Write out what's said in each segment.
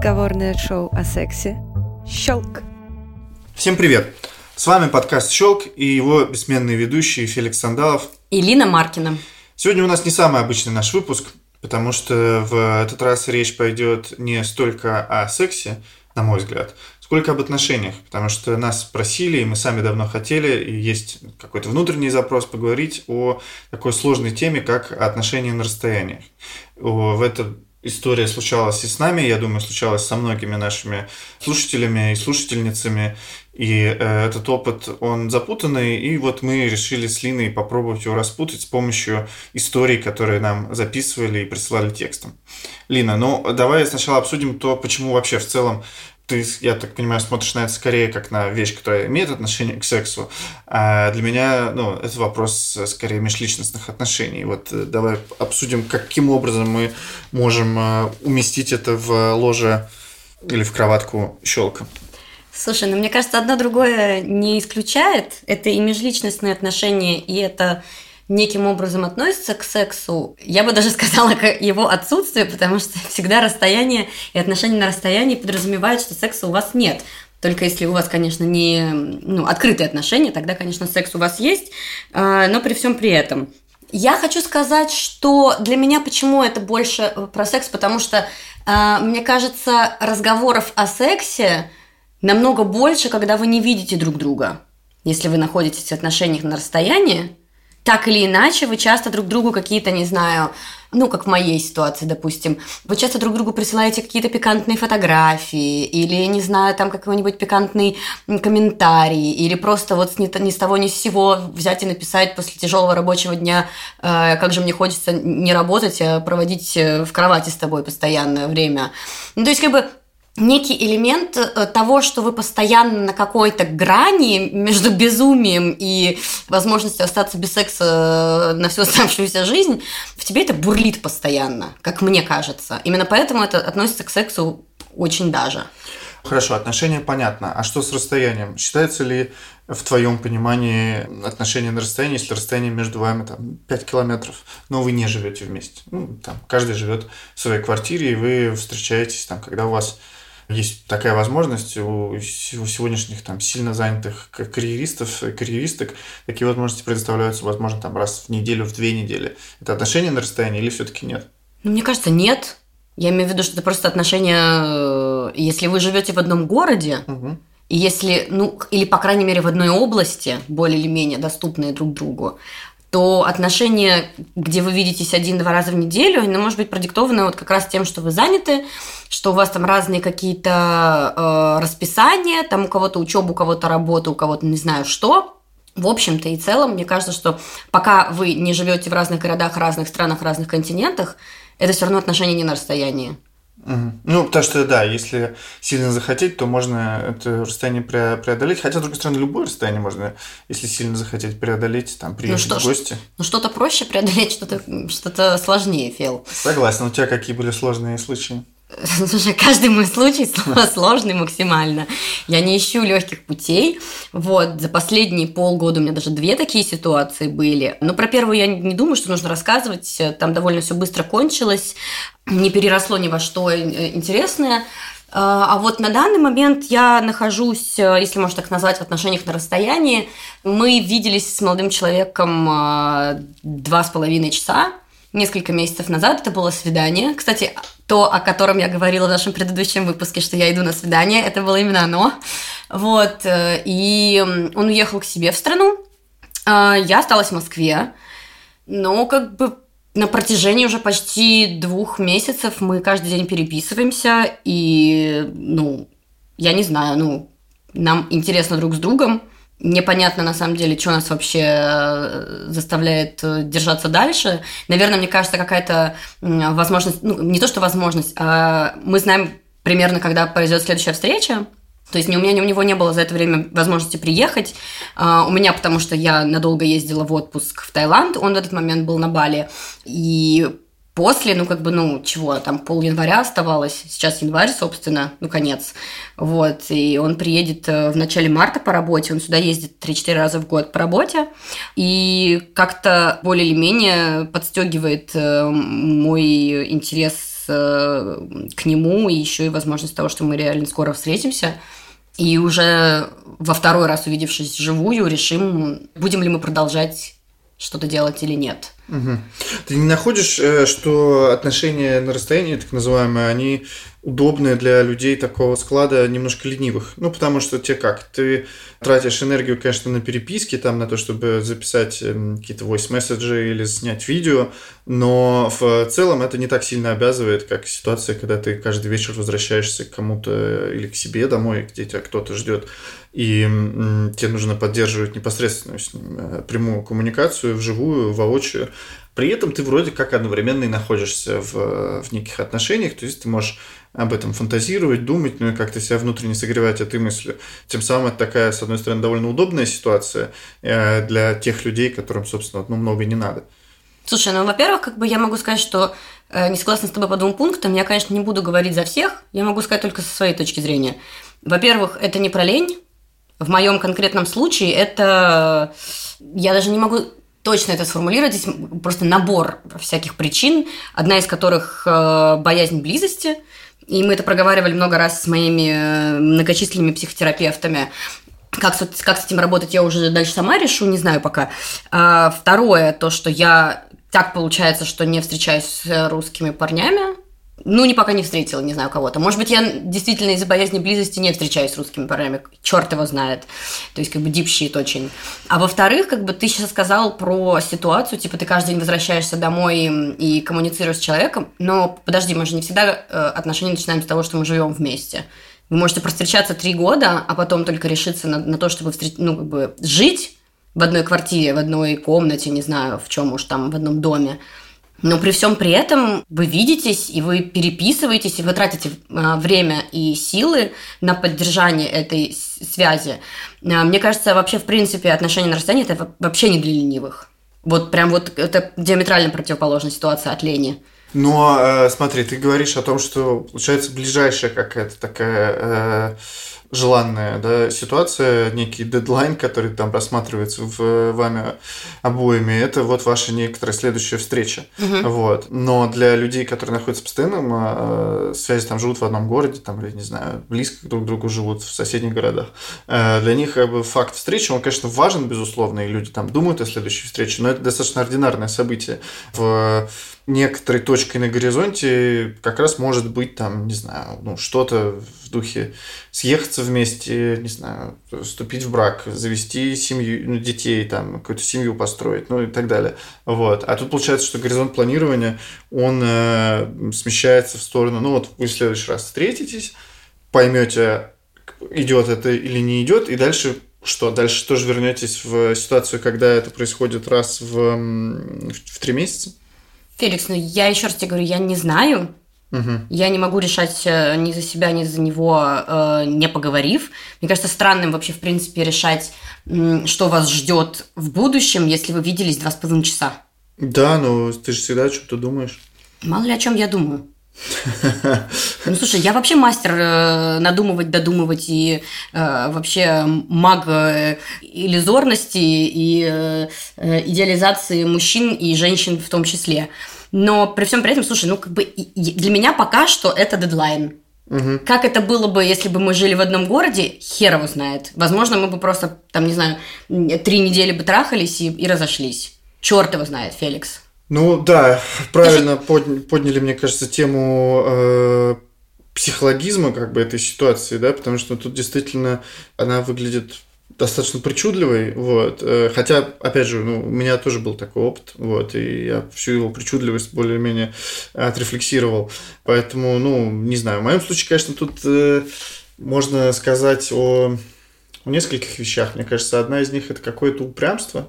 Разговорное шоу о сексе «Щелк». Всем привет! С вами подкаст «Щелк» и его бессменные ведущие Феликс Сандалов и Лина Маркина. Сегодня у нас не самый обычный наш выпуск, потому что в этот раз речь пойдет не столько о сексе, на мой взгляд, сколько об отношениях, потому что нас спросили, и мы сами давно хотели, и есть какой-то внутренний запрос поговорить о такой сложной теме, как отношения на расстоянии. В эта история случалась и с нами, я думаю, случалась со многими нашими слушателями и слушательницами, и э, этот опыт, он запутанный, и вот мы решили с Линой попробовать его распутать с помощью историй, которые нам записывали и присылали текстом. Лина, ну давай сначала обсудим то, почему вообще в целом ты, я так понимаю, смотришь на это скорее как на вещь, которая имеет отношение к сексу. А для меня, ну, это вопрос скорее межличностных отношений. Вот э, давай обсудим, каким образом мы можем э, уместить это в ложе или в кроватку щелка. Слушай, ну мне кажется, одно другое не исключает. Это и межличностные отношения, и это неким образом относится к сексу, я бы даже сказала к его отсутствию, потому что всегда расстояние и отношения на расстоянии подразумевают, что секса у вас нет. Только если у вас, конечно, не ну, открытые отношения, тогда, конечно, секс у вас есть, а, но при всем при этом. Я хочу сказать, что для меня почему это больше про секс, потому что, а, мне кажется, разговоров о сексе намного больше, когда вы не видите друг друга. Если вы находитесь в отношениях на расстоянии, так или иначе вы часто друг другу какие-то, не знаю, ну, как в моей ситуации, допустим, вы часто друг другу присылаете какие-то пикантные фотографии или, не знаю, там какой-нибудь пикантный комментарий или просто вот ни, с того ни с сего взять и написать после тяжелого рабочего дня, э, как же мне хочется не работать, а проводить э, в кровати с тобой постоянное время. Ну, то есть, как бы некий элемент э, того, что вы постоянно на какой-то грани между безумием и возможностью остаться без секса э, на всю оставшуюся жизнь, в тебе это бурлит постоянно, как мне кажется. Именно поэтому это относится к сексу очень даже. Хорошо, отношения понятно. А что с расстоянием? Считается ли в твоем понимании отношения на расстоянии, если расстояние между вами там 5 километров, но вы не живете вместе? Ну, там, каждый живет в своей квартире, и вы встречаетесь там, когда у вас есть такая возможность у, у сегодняшних там сильно занятых карьеристов, карьеристок, такие возможности предоставляются, возможно, там раз в неделю, в две недели. Это отношения на расстоянии или все-таки нет? Ну, мне кажется, нет. Я имею в виду, что это просто отношения, э, если вы живете в одном городе, угу. если, ну, или, по крайней мере, в одной области, более или менее доступные друг другу, то отношения, где вы видитесь один-два раза в неделю, оно может быть продиктовано вот как раз тем, что вы заняты, что у вас там разные какие-то э, расписания, там у кого-то учеба, у кого-то работа, у кого-то не знаю что. В общем-то и целом, мне кажется, что пока вы не живете в разных городах, разных странах, разных континентах, это все равно отношения не на расстоянии. Ну, потому что, да, если сильно захотеть, то можно это расстояние преодолеть. Хотя, с другой стороны, любое расстояние можно, если сильно захотеть преодолеть, там, приехать ну, что, в гости. Ну, что-то проще преодолеть, что-то что сложнее, Фел. Согласен. У тебя какие были сложные случаи? Слушай, каждый мой случай сложный максимально. Я не ищу легких путей. Вот, за последние полгода у меня даже две такие ситуации были. Но про первую я не думаю, что нужно рассказывать. Там довольно все быстро кончилось. Не переросло ни во что э, интересное. А, а вот на данный момент я нахожусь, э, если можно так назвать, в отношениях на расстоянии. Мы виделись с молодым человеком э, два с половиной часа несколько месяцев назад. Это было свидание. Кстати, то, о котором я говорила в нашем предыдущем выпуске, что я иду на свидание, это было именно оно. Вот. Э, и он уехал к себе в страну. А, я осталась в Москве. Но как бы на протяжении уже почти двух месяцев мы каждый день переписываемся. И, ну, я не знаю, ну, нам интересно друг с другом непонятно на самом деле, что нас вообще э, заставляет э, держаться дальше. Наверное, мне кажется, какая-то возможность, ну, не то что возможность, а мы знаем примерно, когда произойдет следующая встреча. То есть ни у меня, ни у него не было за это время возможности приехать. Uh, у меня, потому что я надолго ездила в отпуск в Таиланд, он в этот момент был на Бали. И После, ну, как бы, ну, чего, там пол января оставалось, сейчас январь, собственно, ну, конец. Вот, и он приедет э, в начале марта по работе, он сюда ездит 3-4 раза в год по работе, и как-то более или менее подстегивает э, мой интерес э, к нему, и еще и возможность того, что мы реально скоро встретимся. И уже во второй раз увидевшись вживую, решим, будем ли мы продолжать что-то делать или нет. Угу. Ты не находишь, э, что отношения на расстоянии, так называемые, они удобные для людей такого склада немножко ленивых? Ну, потому что те как? Ты тратишь энергию, конечно, на переписки, там, на то, чтобы записать эм, какие-то voice-месседжи или снять видео, но в целом это не так сильно обязывает, как ситуация, когда ты каждый вечер возвращаешься к кому-то или к себе домой, где тебя кто-то ждет, и тебе нужно поддерживать непосредственную с ним э, прямую коммуникацию, вживую, воочию. При этом ты вроде как одновременно и находишься в, в неких отношениях, то есть ты можешь об этом фантазировать, думать, ну и как-то себя внутренне согревать этой мыслью. Тем самым это такая, с одной стороны, довольно удобная ситуация э, для тех людей, которым, собственно, ну, много не надо. Слушай, ну, во-первых, как бы я могу сказать, что э, не согласна с тобой по двум пунктам. Я, конечно, не буду говорить за всех, я могу сказать только со своей точки зрения. Во-первых, это не про лень. В моем конкретном случае это... Я даже не могу точно это сформулировать. Здесь просто набор всяких причин, одна из которых э, боязнь близости – и мы это проговаривали много раз с моими э, многочисленными психотерапевтами. Как, как с этим работать, я уже дальше сама решу, не знаю пока. А, второе, то, что я так получается, что не встречаюсь с русскими парнями, ну, не пока не встретила, не знаю кого-то. Может быть, я действительно из-за боязни близости не встречаюсь с русскими парнями. Черт его знает. То есть, как бы, дипщит очень. А во-вторых, как бы, ты сейчас сказал про ситуацию, типа, ты каждый день возвращаешься домой и коммуницируешь с человеком, но, подожди, мы же не всегда э, отношения начинаем с того, что мы живем вместе. Вы можете простречаться три года, а потом только решиться на, на то, чтобы встреч... ну, как бы, жить в одной квартире, в одной комнате, не знаю, в чем уж там, в одном доме. Но при всем при этом вы видитесь, и вы переписываетесь, и вы тратите а, время и силы на поддержание этой связи. А, мне кажется, вообще, в принципе, отношения на расстоянии – это вообще не для ленивых. Вот прям вот это диаметрально противоположная ситуация от лени. Но э, смотри, ты говоришь о том, что получается ближайшая какая-то такая э, желанная да, ситуация, некий дедлайн, который там рассматривается в, вами обоими, это вот ваша некоторая следующая встреча. Угу. Вот. Но для людей, которые находятся в постоянном э, связи, там живут в одном городе, там, или, не знаю, близко друг к другу живут в соседних городах, э, для них как бы, факт встречи, он, конечно, важен, безусловно, и люди там думают о следующей встрече, но это достаточно ординарное событие. В некоторой точкой на горизонте как раз может быть там, не знаю, ну, что-то в духе съехаться вместе, не знаю, вступить в брак, завести семью, ну, детей, там, какую-то семью построить, ну и так далее. Вот. А тут получается, что горизонт планирования, он э, смещается в сторону, ну вот вы в следующий раз встретитесь, поймете, идет это или не идет, и дальше что? Дальше тоже вернетесь в ситуацию, когда это происходит раз в, в, в три месяца? Феликс, ну я еще раз тебе говорю, я не знаю. Угу. Я не могу решать э, ни за себя, ни за него, э, не поговорив. Мне кажется, странным вообще, в принципе, решать, что вас ждет в будущем, если вы виделись два с половиной часа. Да, но ты же всегда о чем-то думаешь. Мало ли о чем я думаю. Ну, слушай, я вообще мастер э, надумывать, додумывать и э, вообще маг э, иллюзорности и э, идеализации мужчин и женщин в том числе. Но при всем при этом, слушай, ну как бы для меня пока что это дедлайн. Угу. Как это было бы, если бы мы жили в одном городе, хер его знает. Возможно, мы бы просто, там, не знаю, три недели бы трахались и, и разошлись. Черт его знает, Феликс. Ну да, правильно Даже... подняли, мне кажется, тему э, психологизма как бы этой ситуации, да, потому что тут действительно она выглядит достаточно причудливой, вот. Э, хотя, опять же, ну, у меня тоже был такой опыт, вот, и я всю его причудливость более-менее отрефлексировал. Поэтому, ну, не знаю, в моем случае, конечно, тут э, можно сказать о, о нескольких вещах. Мне кажется, одна из них это какое-то упрямство,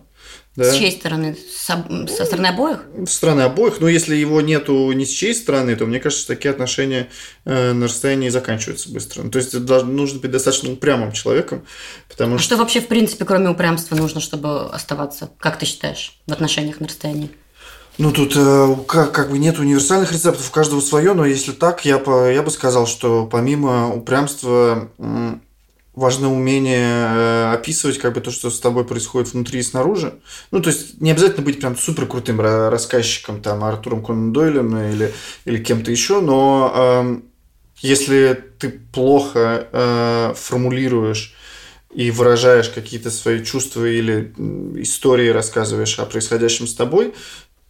да. С чьей стороны? Со, со стороны обоих? Со стороны обоих. Но если его нету ни с чьей стороны, то мне кажется, такие отношения э, на расстоянии заканчиваются быстро. Ну, то есть должен, нужно быть достаточно упрямым человеком, потому а что... что вообще, в принципе, кроме упрямства нужно, чтобы оставаться? Как ты считаешь, в отношениях на расстоянии? Ну, тут э, как, как бы нет универсальных рецептов, у каждого свое, но если так, я, по, я бы сказал, что помимо упрямства важно умение э, описывать как бы то, что с тобой происходит внутри и снаружи. Ну, то есть не обязательно быть прям супер крутым рассказчиком, там, Артуром Конан Дойлем или, или кем-то еще, но э, если ты плохо э, формулируешь и выражаешь какие-то свои чувства или истории рассказываешь о происходящем с тобой,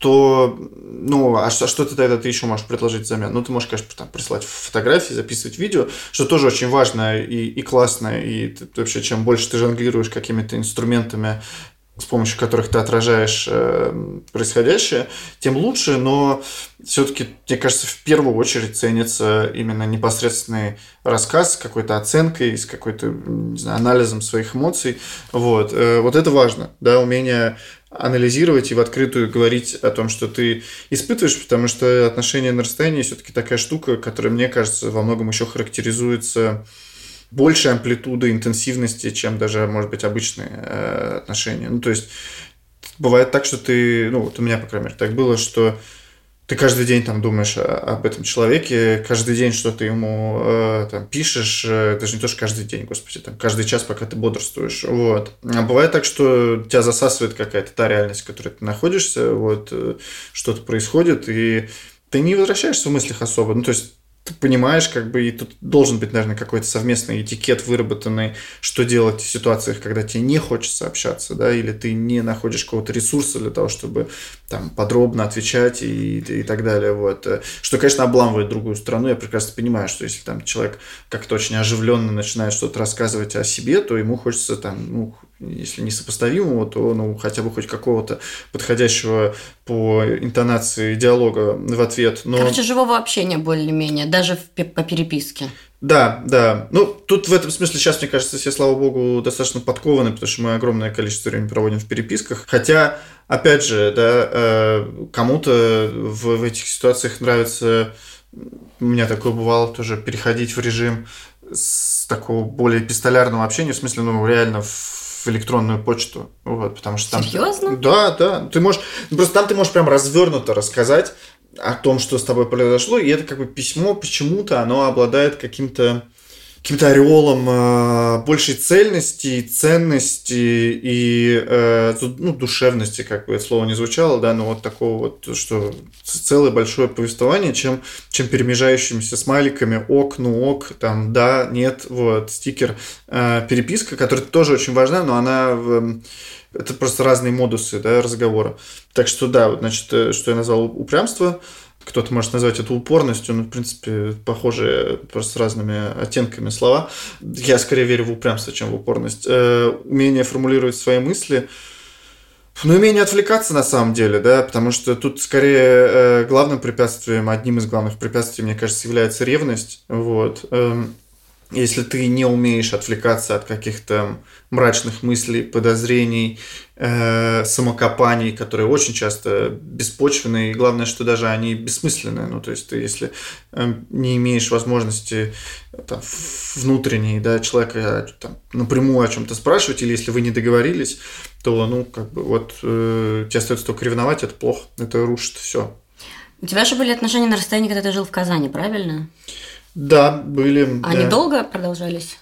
то, ну, а что, что ты тогда ты еще можешь предложить взамен? Ну, ты можешь, конечно, там, присылать фотографии, записывать видео, что тоже очень важно и, и классно, и ты, вообще, чем больше ты жонглируешь какими-то инструментами, с помощью которых ты отражаешь э, происходящее, тем лучше, но все-таки, мне кажется, в первую очередь ценится именно непосредственный рассказ с какой-то оценкой, с какой-то, анализом своих эмоций. Вот, э, вот это важно, да, умение анализировать и в открытую говорить о том, что ты испытываешь, потому что отношения на расстоянии все-таки такая штука, которая, мне кажется, во многом еще характеризуется большей амплитудой интенсивности, чем даже, может быть, обычные э, отношения. Ну, то есть, бывает так, что ты, ну, вот у меня, по крайней мере, так было, что ты каждый день там думаешь об этом человеке, каждый день что-то ему э, там пишешь, э, даже не то, что каждый день, господи, там каждый час, пока ты бодрствуешь, вот. А бывает так, что тебя засасывает какая-то та реальность, в которой ты находишься, вот, э, что-то происходит, и ты не возвращаешься в мыслях особо, ну, то есть ты понимаешь, как бы, и тут должен быть, наверное, какой-то совместный этикет выработанный, что делать в ситуациях, когда тебе не хочется общаться, да, или ты не находишь какого-то ресурса для того, чтобы там подробно отвечать и, и так далее, вот. Что, конечно, обламывает другую страну, я прекрасно понимаю, что если там человек как-то очень оживленно начинает что-то рассказывать о себе, то ему хочется там, ну, если не сопоставимого, то ну, хотя бы хоть какого-то подходящего по интонации диалога в ответ. Но... Короче, живого общения более-менее, даже в, по переписке. Да, да. Ну, тут в этом смысле сейчас, мне кажется, все, слава богу, достаточно подкованы, потому что мы огромное количество времени проводим в переписках. Хотя, опять же, да, э, кому-то в, в этих ситуациях нравится, у меня такое бывало тоже, переходить в режим с такого более пистолярного общения, в смысле, ну, реально в в электронную почту. Вот, потому что там... Серьезно? Да, да. Ты можешь... Просто там ты можешь прям развернуто рассказать о том, что с тобой произошло, и это как бы письмо почему-то оно обладает каким-то каким-то ореолом э, большей цельности, ценности и э, ну, душевности, как бы это слово не звучало, да, но вот такого вот, что целое большое повествование, чем, чем перемежающимися смайликами ок, ну ок, там да, нет, вот, стикер, э, переписка, которая тоже очень важна, но она в, это просто разные модусы да, разговора. Так что да, вот, значит, э, что я назвал упрямство, кто-то может назвать это упорностью, но, в принципе, похожие просто с разными оттенками слова. Я скорее верю в упрямство, чем в упорность. Э, умение формулировать свои мысли, ну, умение отвлекаться на самом деле, да, потому что тут скорее э, главным препятствием, одним из главных препятствий, мне кажется, является ревность. Вот. Эм, если ты не умеешь отвлекаться от каких-то мрачных мыслей, подозрений, э, самокопаний, которые очень часто беспочвенные, и главное, что даже они бессмысленные. Ну, то есть ты, если э, не имеешь возможности там, внутренней да, человека там, напрямую о чем-то спрашивать, или если вы не договорились, то, ну, как бы вот э, тебе остается только ревновать, это плохо, это рушит все. У тебя же были отношения на расстоянии, когда ты жил в Казани, правильно? Да, были. Они да. долго продолжались?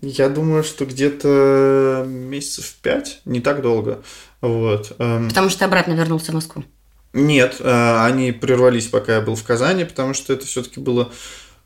Я думаю, что где-то месяцев пять, не так долго. Вот. Эм. Потому что ты обратно вернулся в Москву? Нет, э, они прервались, пока я был в Казани, потому что это все-таки было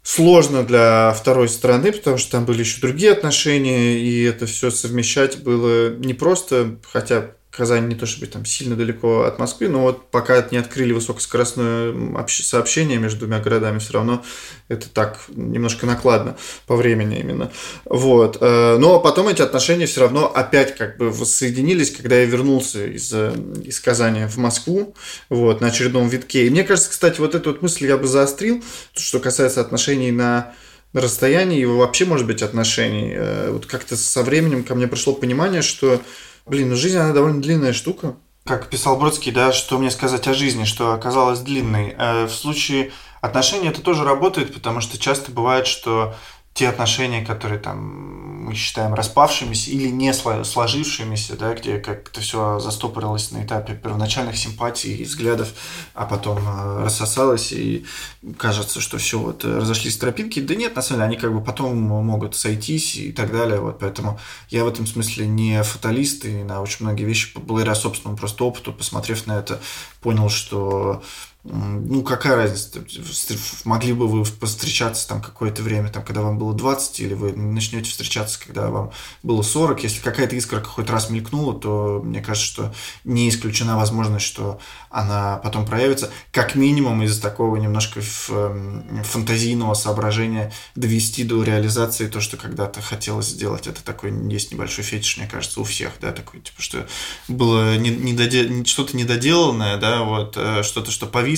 сложно для второй стороны, потому что там были еще другие отношения, и это все совмещать было непросто, хотя Казань не то чтобы там сильно далеко от Москвы, но вот пока не открыли высокоскоростное сообщение между двумя городами, все равно это так немножко накладно по времени именно. Вот. Э, но потом эти отношения все равно опять как бы воссоединились, когда я вернулся из, э, из Казани в Москву вот, на очередном витке. И мне кажется, кстати, вот эту вот мысль я бы заострил, что касается отношений на на расстоянии и вообще, может быть, отношений. Э, вот как-то со временем ко мне пришло понимание, что Блин, ну жизнь, она довольно длинная штука. Как писал Бродский, да, что мне сказать о жизни, что оказалась длинной. Э, в случае отношений это тоже работает, потому что часто бывает, что те отношения, которые там мы считаем распавшимися или не сложившимися, да, где как-то все застопорилось на этапе первоначальных симпатий и взглядов, а потом э, рассосалось, и кажется, что все вот разошлись тропинки. Да нет, на самом деле, они как бы потом могут сойтись и так далее. Вот поэтому я в этом смысле не фаталист, и на очень многие вещи, благодаря собственному просто опыту, посмотрев на это, понял, что ну, какая разница, могли бы вы повстречаться там какое-то время, там, когда вам было 20, или вы начнете встречаться, когда вам было 40, если какая-то искорка хоть раз мелькнула, то мне кажется, что не исключена возможность, что она потом проявится, как минимум из такого немножко эм, фантазийного соображения довести до реализации то, что когда-то хотелось сделать. Это такой, есть небольшой фетиш, мне кажется, у всех, да, такой, типа, что было не, не доде... что-то недоделанное, да, вот, э, что-то, что повисло,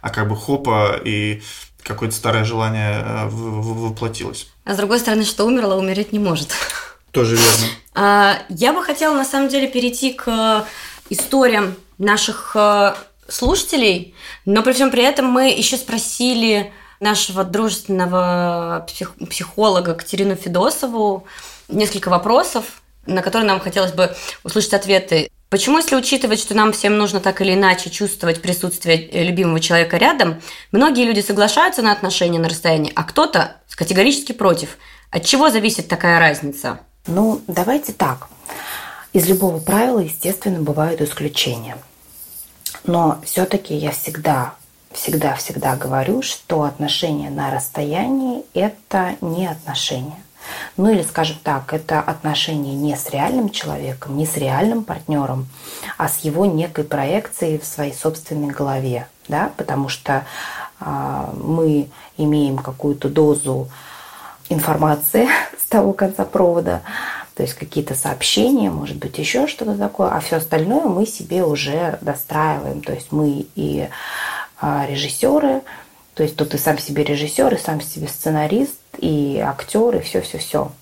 а как бы хопа, и какое-то старое желание э, воплотилось. А с другой стороны, что умерло, умереть не может. Тоже верно. А, я бы хотела, на самом деле, перейти к историям наших э, слушателей, но при всем при этом мы еще спросили нашего дружественного псих, психолога Катерину Федосову несколько вопросов, на которые нам хотелось бы услышать ответы. Почему, если учитывать, что нам всем нужно так или иначе чувствовать присутствие любимого человека рядом, многие люди соглашаются на отношения на расстоянии, а кто-то категорически против? От чего зависит такая разница? Ну, давайте так. Из любого правила, естественно, бывают исключения. Но все-таки я всегда, всегда, всегда говорю, что отношения на расстоянии – это не отношения. Ну или, скажем так, это отношения не с реальным человеком, не с реальным партнером, а с его некой проекцией в своей собственной голове. Да? Потому что э, мы имеем какую-то дозу информации с того конца провода, то есть какие-то сообщения, может быть, еще что-то такое, а все остальное мы себе уже достраиваем. То есть мы и а, режиссеры, то есть тут и сам себе режиссер, и сам себе сценарист, и актер, и все-все-все.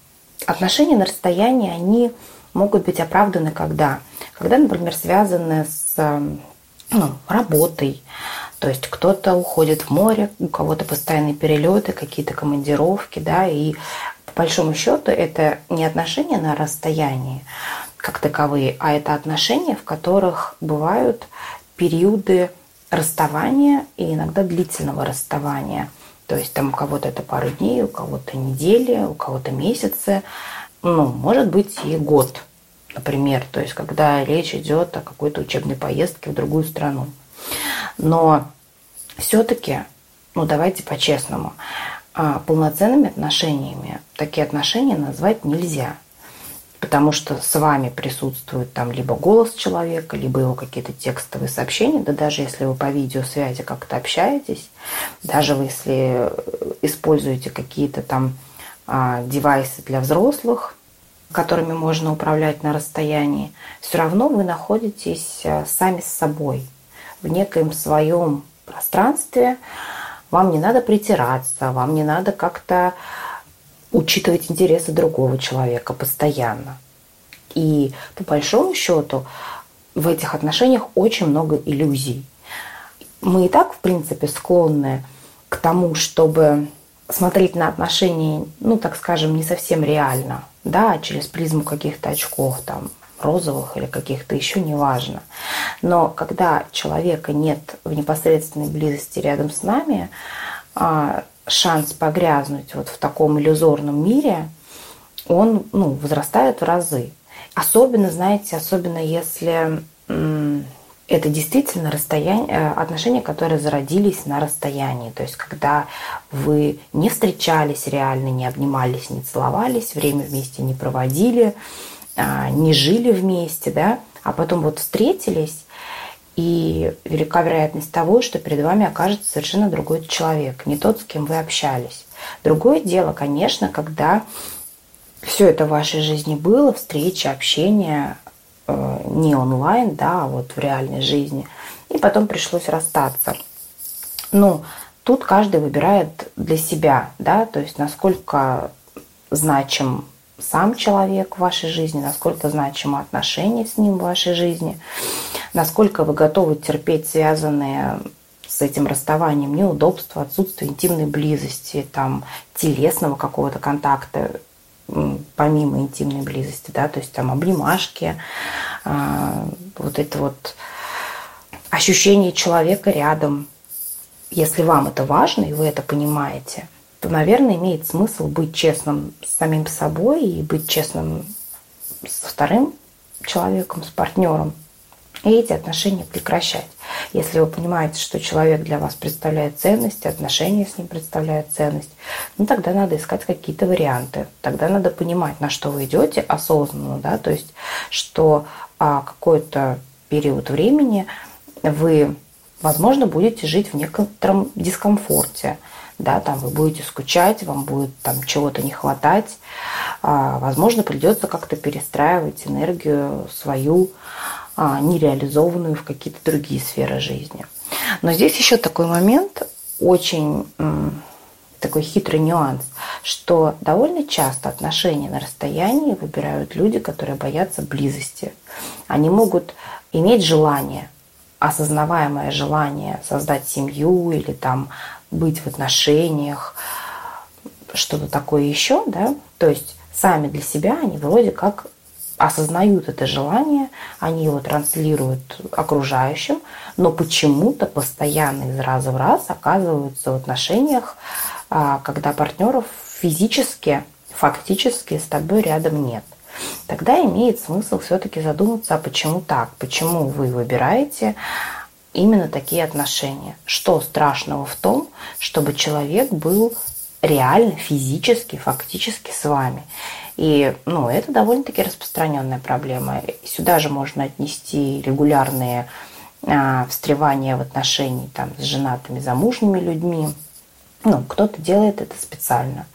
Отношения на расстоянии, они могут быть оправданы когда? Когда, например, связаны с ну, работой, то есть кто-то уходит в море, у кого-то постоянные перелеты, какие-то командировки, да, и по большому счету это не отношения на расстоянии как таковые, а это отношения, в которых бывают периоды расставания и иногда длительного расставания. То есть там у кого-то это пару дней, у кого-то недели, у кого-то месяцы, ну, может быть и год, например. То есть когда речь идет о какой-то учебной поездке в другую страну. Но все-таки, ну давайте по-честному, а полноценными отношениями такие отношения назвать нельзя. Потому что с вами присутствует там либо голос человека, либо его какие-то текстовые сообщения, да даже если вы по видеосвязи как-то общаетесь, даже если используете какие-то там а, девайсы для взрослых, которыми можно управлять на расстоянии, все равно вы находитесь а, сами с собой в некоем своем пространстве, вам не надо притираться, вам не надо как-то учитывать интересы другого человека постоянно. И по большому счету в этих отношениях очень много иллюзий. Мы и так, в принципе, склонны к тому, чтобы смотреть на отношения, ну, так скажем, не совсем реально, да, через призму каких-то очков, там, розовых или каких-то еще, неважно. Но когда человека нет в непосредственной близости рядом с нами, а, шанс погрязнуть вот в таком иллюзорном мире, он ну, возрастает в разы. Особенно, знаете, особенно если это действительно расстояние, э, отношения, которые зародились на расстоянии. То есть, когда вы не встречались реально, не обнимались, не целовались, время вместе не проводили, а, не жили вместе, да, а потом вот встретились, и велика вероятность того, что перед вами окажется совершенно другой человек, не тот, с кем вы общались. Другое дело, конечно, когда все это в вашей жизни было, встреча, общение, э, не онлайн, да, а вот в реальной жизни, и потом пришлось расстаться. Ну, тут каждый выбирает для себя, да, то есть насколько значим сам человек в вашей жизни, насколько значимо отношения с ним в вашей жизни, насколько вы готовы терпеть связанные с этим расставанием неудобства, отсутствие интимной близости, там, телесного какого-то контакта, помимо интимной близости, да, то есть там обнимашки, а, вот это вот ощущение человека рядом. Если вам это важно, и вы это понимаете, то, наверное, имеет смысл быть честным с самим собой и быть честным со вторым человеком, с партнером, и эти отношения прекращать. Если вы понимаете, что человек для вас представляет ценность, отношения с ним представляют ценность, ну тогда надо искать какие-то варианты. Тогда надо понимать, на что вы идете осознанно, да, то есть, что а, какой-то период времени вы, возможно, будете жить в некотором дискомфорте, да, там вы будете скучать, вам будет там чего-то не хватать, а, возможно, придется как-то перестраивать энергию свою, а, нереализованную в какие-то другие сферы жизни. Но здесь еще такой момент, очень такой хитрый нюанс, что довольно часто отношения на расстоянии выбирают люди, которые боятся близости. Они могут иметь желание, осознаваемое желание создать семью или там быть в отношениях, что-то такое еще, да, то есть сами для себя они вроде как осознают это желание, они его транслируют окружающим, но почему-то постоянно из раза в раз оказываются в отношениях, а, когда партнеров физически, фактически с тобой рядом нет. Тогда имеет смысл все-таки задуматься, а почему так, почему вы выбираете именно такие отношения. Что страшного в том, чтобы человек был реально, физически, фактически с вами. И ну, это довольно-таки распространенная проблема. Сюда же можно отнести регулярные а, встревания в отношении там, с женатыми, замужними людьми. Ну, кто-то делает это специально.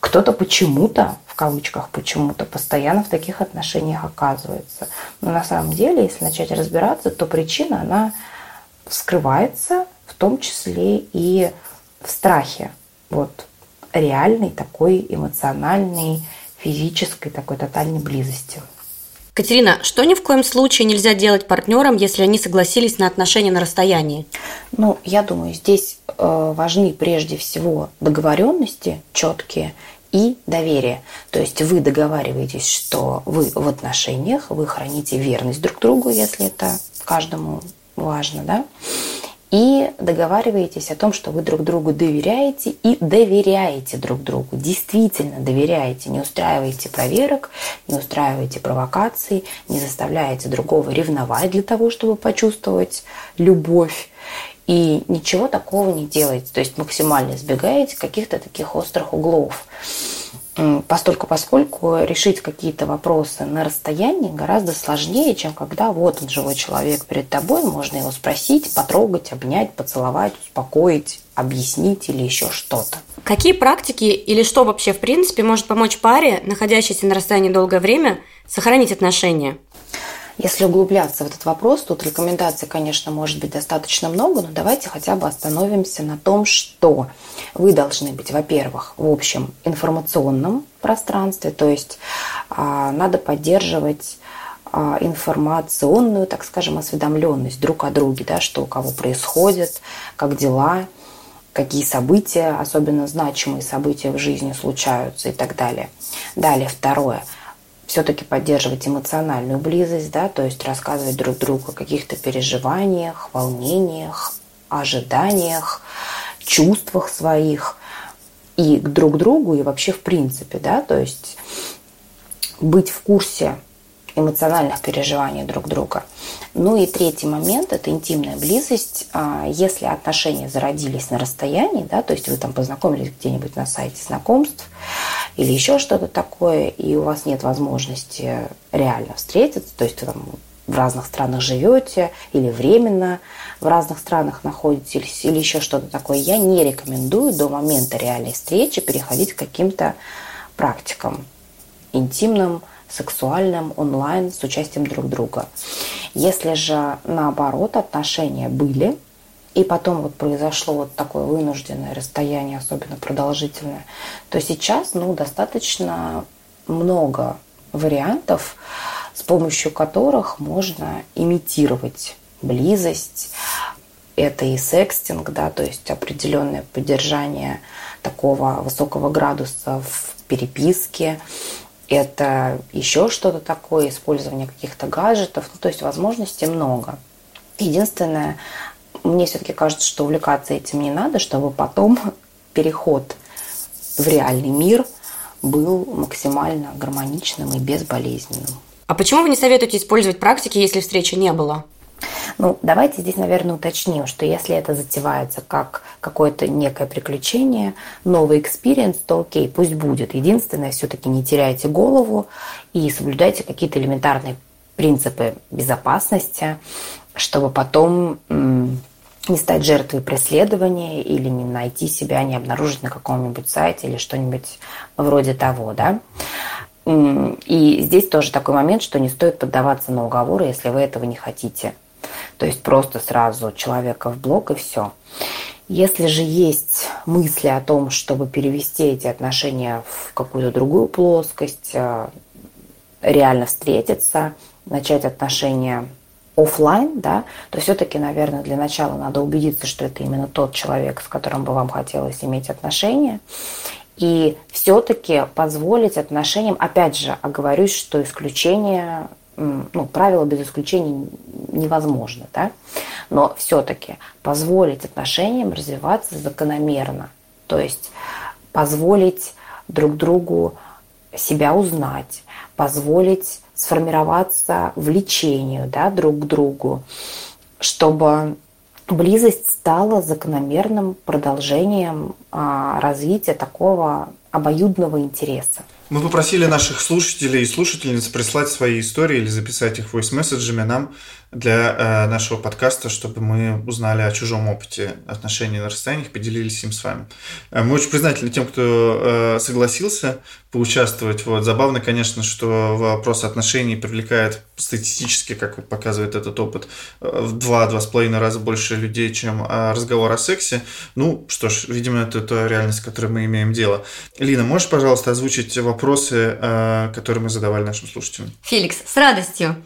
Кто-то почему-то, кавычках почему-то, постоянно в таких отношениях оказывается. Но на самом деле, если начать разбираться, то причина, она скрывается в том числе и в страхе. Вот реальной такой эмоциональной физической такой тотальной близости. Катерина, что ни в коем случае нельзя делать партнерам, если они согласились на отношения на расстоянии? Ну, я думаю, здесь э, важны прежде всего договоренности четкие и доверие. То есть вы договариваетесь, что вы в отношениях, вы храните верность друг другу, если это каждому важно, да, и договариваетесь о том, что вы друг другу доверяете и доверяете друг другу. Действительно доверяете, не устраиваете проверок, не устраиваете провокаций, не заставляете другого ревновать для того, чтобы почувствовать любовь. И ничего такого не делаете, то есть максимально избегаете каких-то таких острых углов постольку поскольку решить какие-то вопросы на расстоянии гораздо сложнее, чем когда вот он живой человек перед тобой, можно его спросить, потрогать, обнять, поцеловать, успокоить, объяснить или еще что-то. Какие практики или что вообще в принципе может помочь паре, находящейся на расстоянии долгое время, сохранить отношения? Если углубляться в этот вопрос, тут рекомендаций, конечно, может быть достаточно много, но давайте хотя бы остановимся на том, что вы должны быть, во-первых, в общем информационном пространстве, то есть а, надо поддерживать а, информационную, так скажем, осведомленность друг о друге, да, что у кого происходит, как дела, какие события, особенно значимые события в жизни случаются и так далее. Далее, второе – все-таки поддерживать эмоциональную близость, да, то есть рассказывать друг другу о каких-то переживаниях, волнениях, ожиданиях, чувствах своих и друг другу, и вообще в принципе, да, то есть быть в курсе эмоциональных переживаний друг друга. Ну и третий момент – это интимная близость. А, если отношения зародились на расстоянии, да, то есть вы там познакомились где-нибудь на сайте знакомств или еще что-то такое, и у вас нет возможности реально встретиться, то есть вы там в разных странах живете или временно в разных странах находитесь или еще что-то такое, я не рекомендую до момента реальной встречи переходить к каким-то практикам интимным, сексуальным, онлайн, с участием друг друга. Если же наоборот отношения были, и потом вот произошло вот такое вынужденное расстояние, особенно продолжительное, то сейчас ну, достаточно много вариантов, с помощью которых можно имитировать близость, это и секстинг, да, то есть определенное поддержание такого высокого градуса в переписке, это еще что-то такое, использование каких-то гаджетов, ну, то есть возможностей много. Единственное, мне все-таки кажется, что увлекаться этим не надо, чтобы потом переход в реальный мир был максимально гармоничным и безболезненным. А почему вы не советуете использовать практики, если встречи не было? Ну, давайте здесь, наверное, уточним, что если это затевается как какое-то некое приключение, новый experience, то окей, пусть будет. Единственное, все-таки не теряйте голову и соблюдайте какие-то элементарные принципы безопасности, чтобы потом не стать жертвой преследования или не найти себя, не обнаружить на каком-нибудь сайте или что-нибудь вроде того, да. И здесь тоже такой момент, что не стоит поддаваться на уговоры, если вы этого не хотите. То есть просто сразу человека в блок и все. Если же есть мысли о том, чтобы перевести эти отношения в какую-то другую плоскость, э, реально встретиться, начать отношения офлайн, да, то все-таки, наверное, для начала надо убедиться, что это именно тот человек, с которым бы вам хотелось иметь отношения. И все-таки позволить отношениям, опять же, оговорюсь, что исключение ну, правила без исключений невозможно, да? но все-таки позволить отношениям развиваться закономерно, то есть позволить друг другу себя узнать, позволить сформироваться влечению да, друг к другу, чтобы близость стала закономерным продолжением а, развития такого обоюдного интереса. Мы попросили наших слушателей и слушательниц прислать свои истории или записать их voice-месседжами нам для э, нашего подкаста, чтобы мы узнали о чужом опыте отношений на расстояниях, поделились им с вами. Э, мы очень признательны тем, кто э, согласился поучаствовать. Вот. Забавно, конечно, что вопрос отношений привлекает статистически, как показывает этот опыт, э, в два-два с половиной раза больше людей, чем э, разговор о сексе. Ну, что ж, видимо, это та реальность, с которой мы имеем дело. Лина, можешь, пожалуйста, озвучить вопросы, которые мы задавали нашим слушателям? Феликс, с радостью.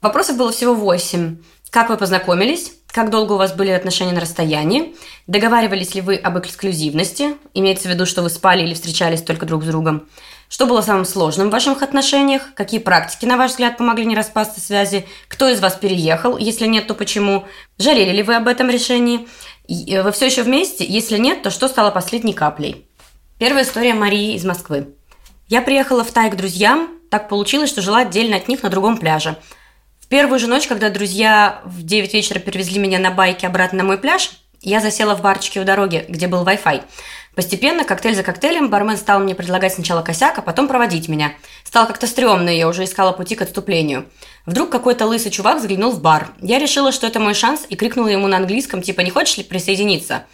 Вопросов было всего восемь. Как вы познакомились? Как долго у вас были отношения на расстоянии? Договаривались ли вы об эксклюзивности? Имеется в виду, что вы спали или встречались только друг с другом? Что было самым сложным в ваших отношениях? Какие практики, на ваш взгляд, помогли не распасться связи? Кто из вас переехал? Если нет, то почему? Жалели ли вы об этом решении? Э, вы все еще вместе? Если нет, то что стало последней каплей? Первая история Марии из Москвы. Я приехала в Тай к друзьям. Так получилось, что жила отдельно от них на другом пляже – первую же ночь, когда друзья в 9 вечера перевезли меня на байке обратно на мой пляж, я засела в барчике у дороги, где был Wi-Fi. Постепенно, коктейль за коктейлем, бармен стал мне предлагать сначала косяк, а потом проводить меня. Стало как-то стрёмно, и я уже искала пути к отступлению. Вдруг какой-то лысый чувак заглянул в бар. Я решила, что это мой шанс, и крикнула ему на английском, типа «Не хочешь ли присоединиться?».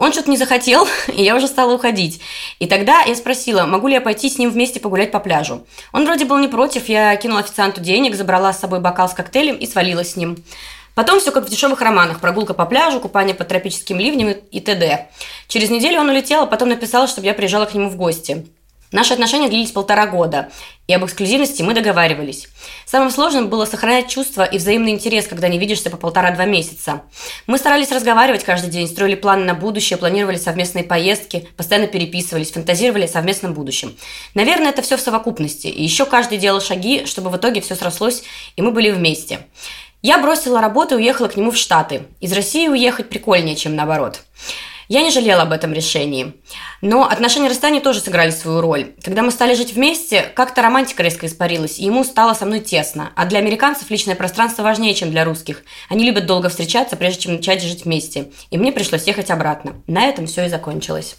Он что-то не захотел, и я уже стала уходить. И тогда я спросила, могу ли я пойти с ним вместе погулять по пляжу. Он вроде был не против, я кинула официанту денег, забрала с собой бокал с коктейлем и свалилась с ним. Потом все как в дешевых романах. Прогулка по пляжу, купание под тропическим ливнем и т.д. Через неделю он улетел, а потом написал, чтобы я приезжала к нему в гости. Наши отношения длились полтора года, и об эксклюзивности мы договаривались. Самым сложным было сохранять чувства и взаимный интерес, когда не видишься по полтора-два месяца. Мы старались разговаривать каждый день, строили планы на будущее, планировали совместные поездки, постоянно переписывались, фантазировали о совместном будущем. Наверное, это все в совокупности, и еще каждый делал шаги, чтобы в итоге все срослось, и мы были вместе. Я бросила работу и уехала к нему в Штаты. Из России уехать прикольнее, чем наоборот. Я не жалела об этом решении. Но отношения расстояния тоже сыграли свою роль. Когда мы стали жить вместе, как-то романтика резко испарилась, и ему стало со мной тесно. А для американцев личное пространство важнее, чем для русских. Они любят долго встречаться, прежде чем начать жить вместе. И мне пришлось ехать обратно. На этом все и закончилось.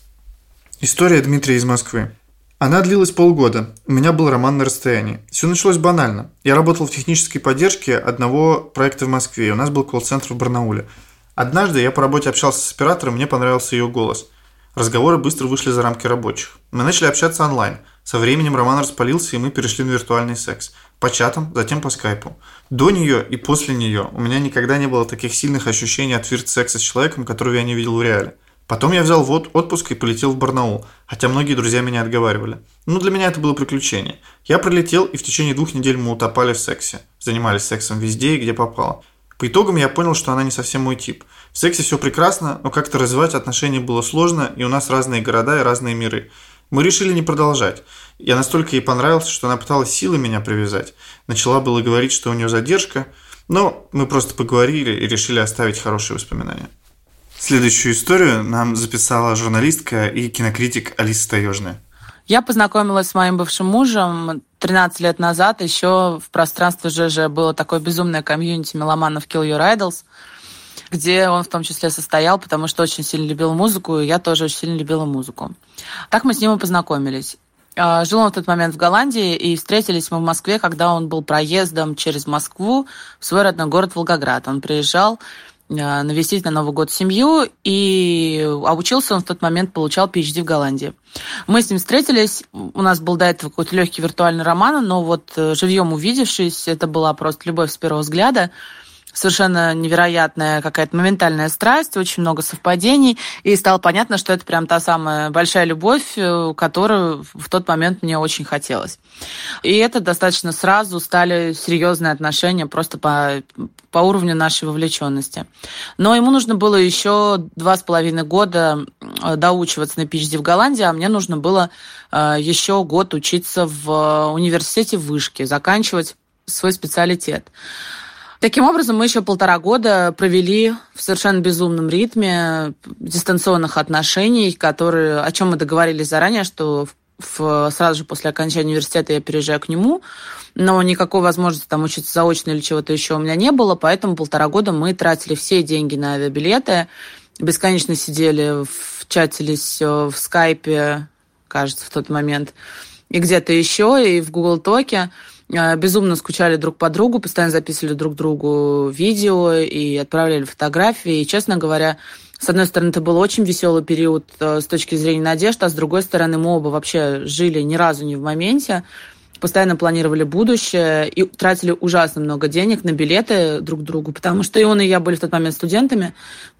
История Дмитрия из Москвы. Она длилась полгода. У меня был роман на расстоянии. Все началось банально. Я работал в технической поддержке одного проекта в Москве. У нас был колл-центр в Барнауле. Однажды я по работе общался с оператором, мне понравился ее голос. Разговоры быстро вышли за рамки рабочих. Мы начали общаться онлайн. Со временем роман распалился, и мы перешли на виртуальный секс. По чатам, затем по скайпу. До нее и после нее у меня никогда не было таких сильных ощущений от вирт-секса с человеком, которого я не видел в реале. Потом я взял вот отпуск и полетел в Барнаул, хотя многие друзья меня отговаривали. Но для меня это было приключение. Я прилетел, и в течение двух недель мы утопали в сексе. Занимались сексом везде и где попало. По итогам я понял, что она не совсем мой тип. В сексе все прекрасно, но как-то развивать отношения было сложно, и у нас разные города и разные миры. Мы решили не продолжать. Я настолько ей понравился, что она пыталась силой меня привязать. Начала было говорить, что у нее задержка, но мы просто поговорили и решили оставить хорошие воспоминания. Следующую историю нам записала журналистка и кинокритик Алиса Таежная. Я познакомилась с моим бывшим мужем 13 лет назад. Еще в пространстве ЖЖ было такое безумное комьюнити меломанов Kill Your Idols, где он в том числе состоял, потому что очень сильно любил музыку, и я тоже очень сильно любила музыку. Так мы с ним и познакомились. А, жил он в тот момент в Голландии, и встретились мы в Москве, когда он был проездом через Москву в свой родной город Волгоград. Он приезжал навестить на Новый год семью, и обучился он в тот момент, получал PhD в Голландии. Мы с ним встретились, у нас был до этого какой-то легкий виртуальный роман, но вот э, живьем увидевшись, это была просто любовь с первого взгляда совершенно невероятная какая-то моментальная страсть, очень много совпадений, и стало понятно, что это прям та самая большая любовь, э, которую в тот момент мне очень хотелось. И это достаточно сразу стали серьезные отношения просто по, по уровню нашей вовлеченности. Но ему нужно было еще два с половиной года доучиваться на PhD в Голландии, а мне нужно было э, еще год учиться в университете в Вышке, заканчивать свой специалитет. Таким образом, мы еще полтора года провели в совершенно безумном ритме дистанционных отношений, которые, о чем мы договорились заранее, что в, сразу же после окончания университета я переезжаю к нему, но никакой возможности там учиться заочно или чего-то еще у меня не было, поэтому полтора года мы тратили все деньги на авиабилеты, бесконечно сидели, чатились в скайпе, кажется, в тот момент, и где-то еще, и в Google Токе. А, безумно скучали друг по другу, постоянно записывали друг другу видео и отправляли фотографии. И, честно говоря, с одной стороны, это был очень веселый период э, с точки зрения надежд, а с другой стороны, мы оба вообще жили ни разу не в моменте постоянно планировали будущее и тратили ужасно много денег на билеты друг другу, потому что и он, и я были в тот момент студентами.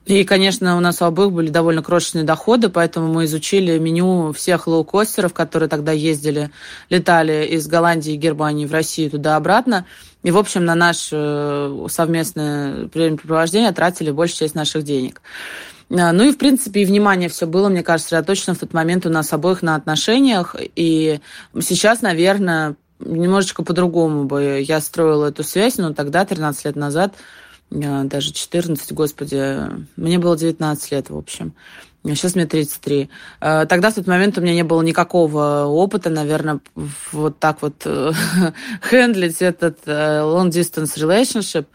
И, конечно, у нас у обоих были довольно крошечные доходы, поэтому мы изучили меню всех лоукостеров, которые тогда ездили, летали из Голландии и Германии в Россию туда-обратно. И, в общем, на наше совместное времяпрепровождение тратили большую часть наших денег. А, ну и, в принципе, и внимание все было, мне кажется, сосредоточено в тот момент у нас обоих на отношениях. И сейчас, наверное, немножечко по-другому бы я строила эту связь, но тогда, 13 лет назад, а, даже 14, господи, мне было 19 лет, в общем. Сейчас мне 33. А, тогда в тот момент у меня не было никакого опыта, наверное, вот так вот хендлить этот э, long-distance relationship.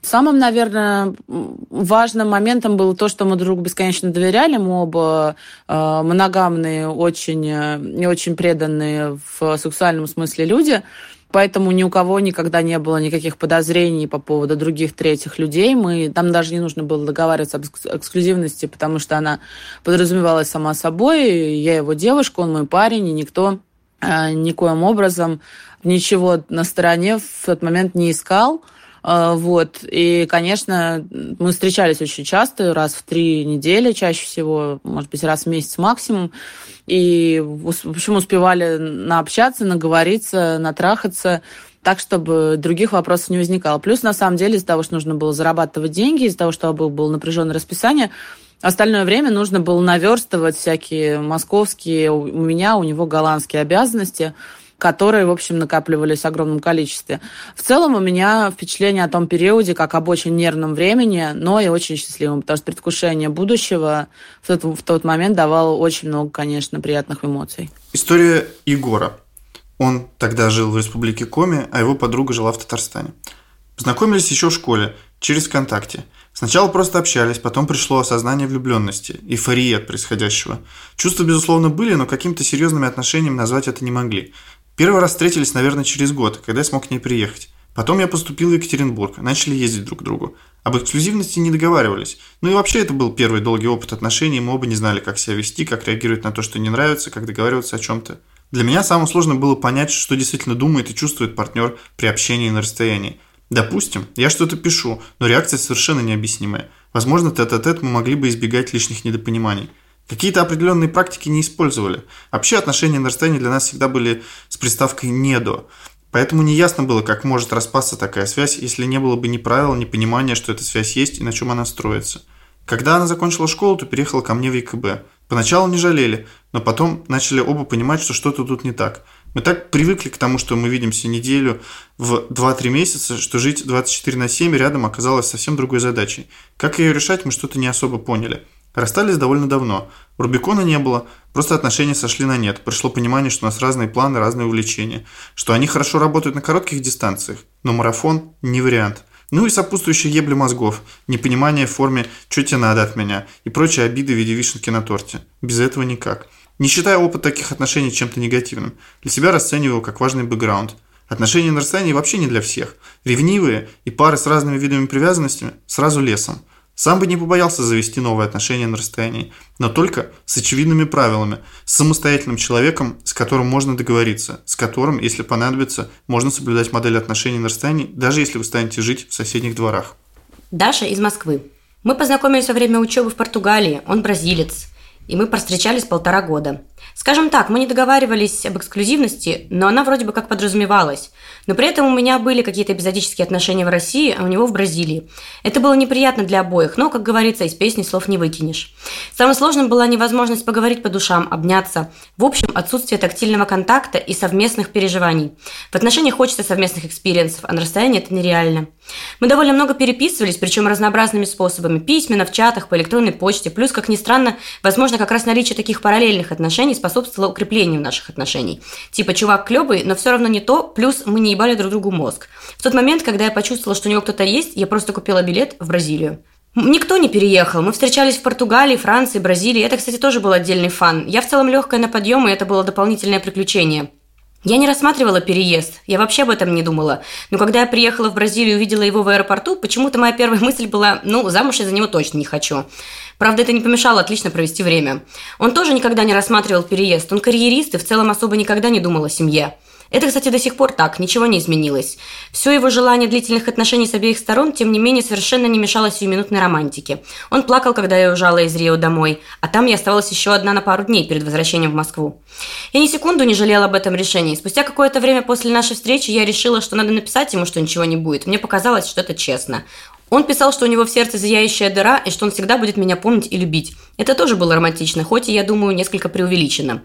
Самым, наверное, важным моментом было то, что мы друг бесконечно доверяли. Мы оба э, моногамные, очень, не очень преданные в сексуальном смысле люди. Поэтому ни у кого никогда не было никаких подозрений по поводу других третьих людей. Мы, там даже не нужно было договариваться об эксклюзивности, потому что она подразумевалась сама собой. Я его девушка, он мой парень, и никто э, никоим образом ничего на стороне в тот момент не искал. А, вот. И, конечно, мы встречались очень часто, раз в три недели чаще всего, может быть, раз в месяц максимум. И, в общем, успевали наобщаться, наговориться, натрахаться так, чтобы других вопросов не возникало. Плюс, на самом деле, из-за того, что нужно было зарабатывать деньги, из-за того, что было, было напряженное расписание, остальное время нужно было наверстывать всякие московские, у меня, у него голландские обязанности – которые, в общем, накапливались в огромном количестве. В целом у меня впечатление о том периоде как об очень нервном времени, но и очень счастливом, потому что предвкушение будущего в тот, в тот момент давало очень много, конечно, приятных эмоций. История Егора. Он тогда жил в республике Коми, а его подруга жила в Татарстане. Познакомились еще в школе, через ВКонтакте. Сначала просто общались, потом пришло осознание влюбленности, эйфории от происходящего. Чувства, безусловно, были, но каким-то серьезными отношениями назвать это не могли. Первый раз встретились, наверное, через год, когда я смог к ней приехать. Потом я поступил в Екатеринбург, начали ездить друг к другу. Об эксклюзивности не договаривались. Ну и вообще это был первый долгий опыт отношений, мы оба не знали, как себя вести, как реагировать на то, что не нравится, как договариваться о чем-то. Для меня самым сложным было понять, что действительно думает и чувствует партнер при общении на расстоянии. Допустим, я что-то пишу, но реакция совершенно необъяснимая. Возможно, тет-а-тет мы могли бы избегать лишних недопониманий. Какие-то определенные практики не использовали. Вообще отношения на расстоянии для нас всегда были с приставкой «не до». Поэтому неясно было, как может распасться такая связь, если не было бы ни правил, ни понимания, что эта связь есть и на чем она строится. Когда она закончила школу, то переехала ко мне в ЕКБ. Поначалу не жалели, но потом начали оба понимать, что что-то тут не так. Мы так привыкли к тому, что мы видимся неделю в 2-3 месяца, что жить 24 на 7 рядом оказалось совсем другой задачей. Как ее решать, мы что-то не особо поняли. Расстались довольно давно. Рубикона не было, просто отношения сошли на нет. Пришло понимание, что у нас разные планы, разные увлечения. Что они хорошо работают на коротких дистанциях, но марафон не вариант. Ну и сопутствующие ебли мозгов, непонимание в форме «что тебе надо от меня» и прочие обиды в виде вишенки на торте. Без этого никак. Не считая опыт таких отношений чем-то негативным, для себя расценивал как важный бэкграунд. Отношения на расстоянии вообще не для всех. Ревнивые и пары с разными видами привязанности сразу лесом – сам бы не побоялся завести новые отношения на расстоянии, но только с очевидными правилами, с самостоятельным человеком, с которым можно договориться, с которым, если понадобится, можно соблюдать модель отношений на расстоянии, даже если вы станете жить в соседних дворах. Даша из Москвы. Мы познакомились во время учебы в Португалии, он бразилец, и мы встречались полтора года. Скажем так, мы не договаривались об эксклюзивности, но она вроде бы как подразумевалась. Но при этом у меня были какие-то эпизодические отношения в России, а у него в Бразилии. Это было неприятно для обоих, но, как говорится, из песни слов не выкинешь. Самым сложным была невозможность поговорить по душам, обняться. В общем, отсутствие тактильного контакта и совместных переживаний. В отношениях хочется совместных experience ов, а на расстоянии это нереально. Мы довольно много переписывались, причем разнообразными способами. Письменно, в чатах, по электронной почте. Плюс, как ни странно, возможно, как раз наличие таких параллельных отношений способствовало укреплению наших отношений. Типа, чувак клевый, но все равно не то, плюс мы не ебали друг другу мозг. В тот момент, когда я почувствовала, что у него кто-то есть, я просто купила билет в Бразилию. Никто не переехал. Мы встречались в Португалии, Франции, Бразилии. Это, кстати, тоже был отдельный фан. Я в целом легкая на подъем, и это было дополнительное приключение. Я не рассматривала переезд, я вообще об этом не думала. Но когда я приехала в Бразилию и увидела его в аэропорту, почему-то моя первая мысль была, ну, замуж я за него точно не хочу. Правда, это не помешало отлично провести время. Он тоже никогда не рассматривал переезд, он карьерист и в целом особо никогда не думал о семье. Это, кстати, до сих пор так, ничего не изменилось. Все его желание длительных отношений с обеих сторон, тем не менее, совершенно не мешало сиюминутной романтике. Он плакал, когда я уезжала из Рио домой, а там я оставалась еще одна на пару дней перед возвращением в Москву. Я ни секунду не жалела об этом решении. Спустя какое-то время после нашей встречи я решила, что надо написать ему, что ничего не будет. Мне показалось, что это честно. Он писал, что у него в сердце зияющая дыра, и что он всегда будет меня помнить и любить. Это тоже было романтично, хоть и, я думаю, несколько преувеличено.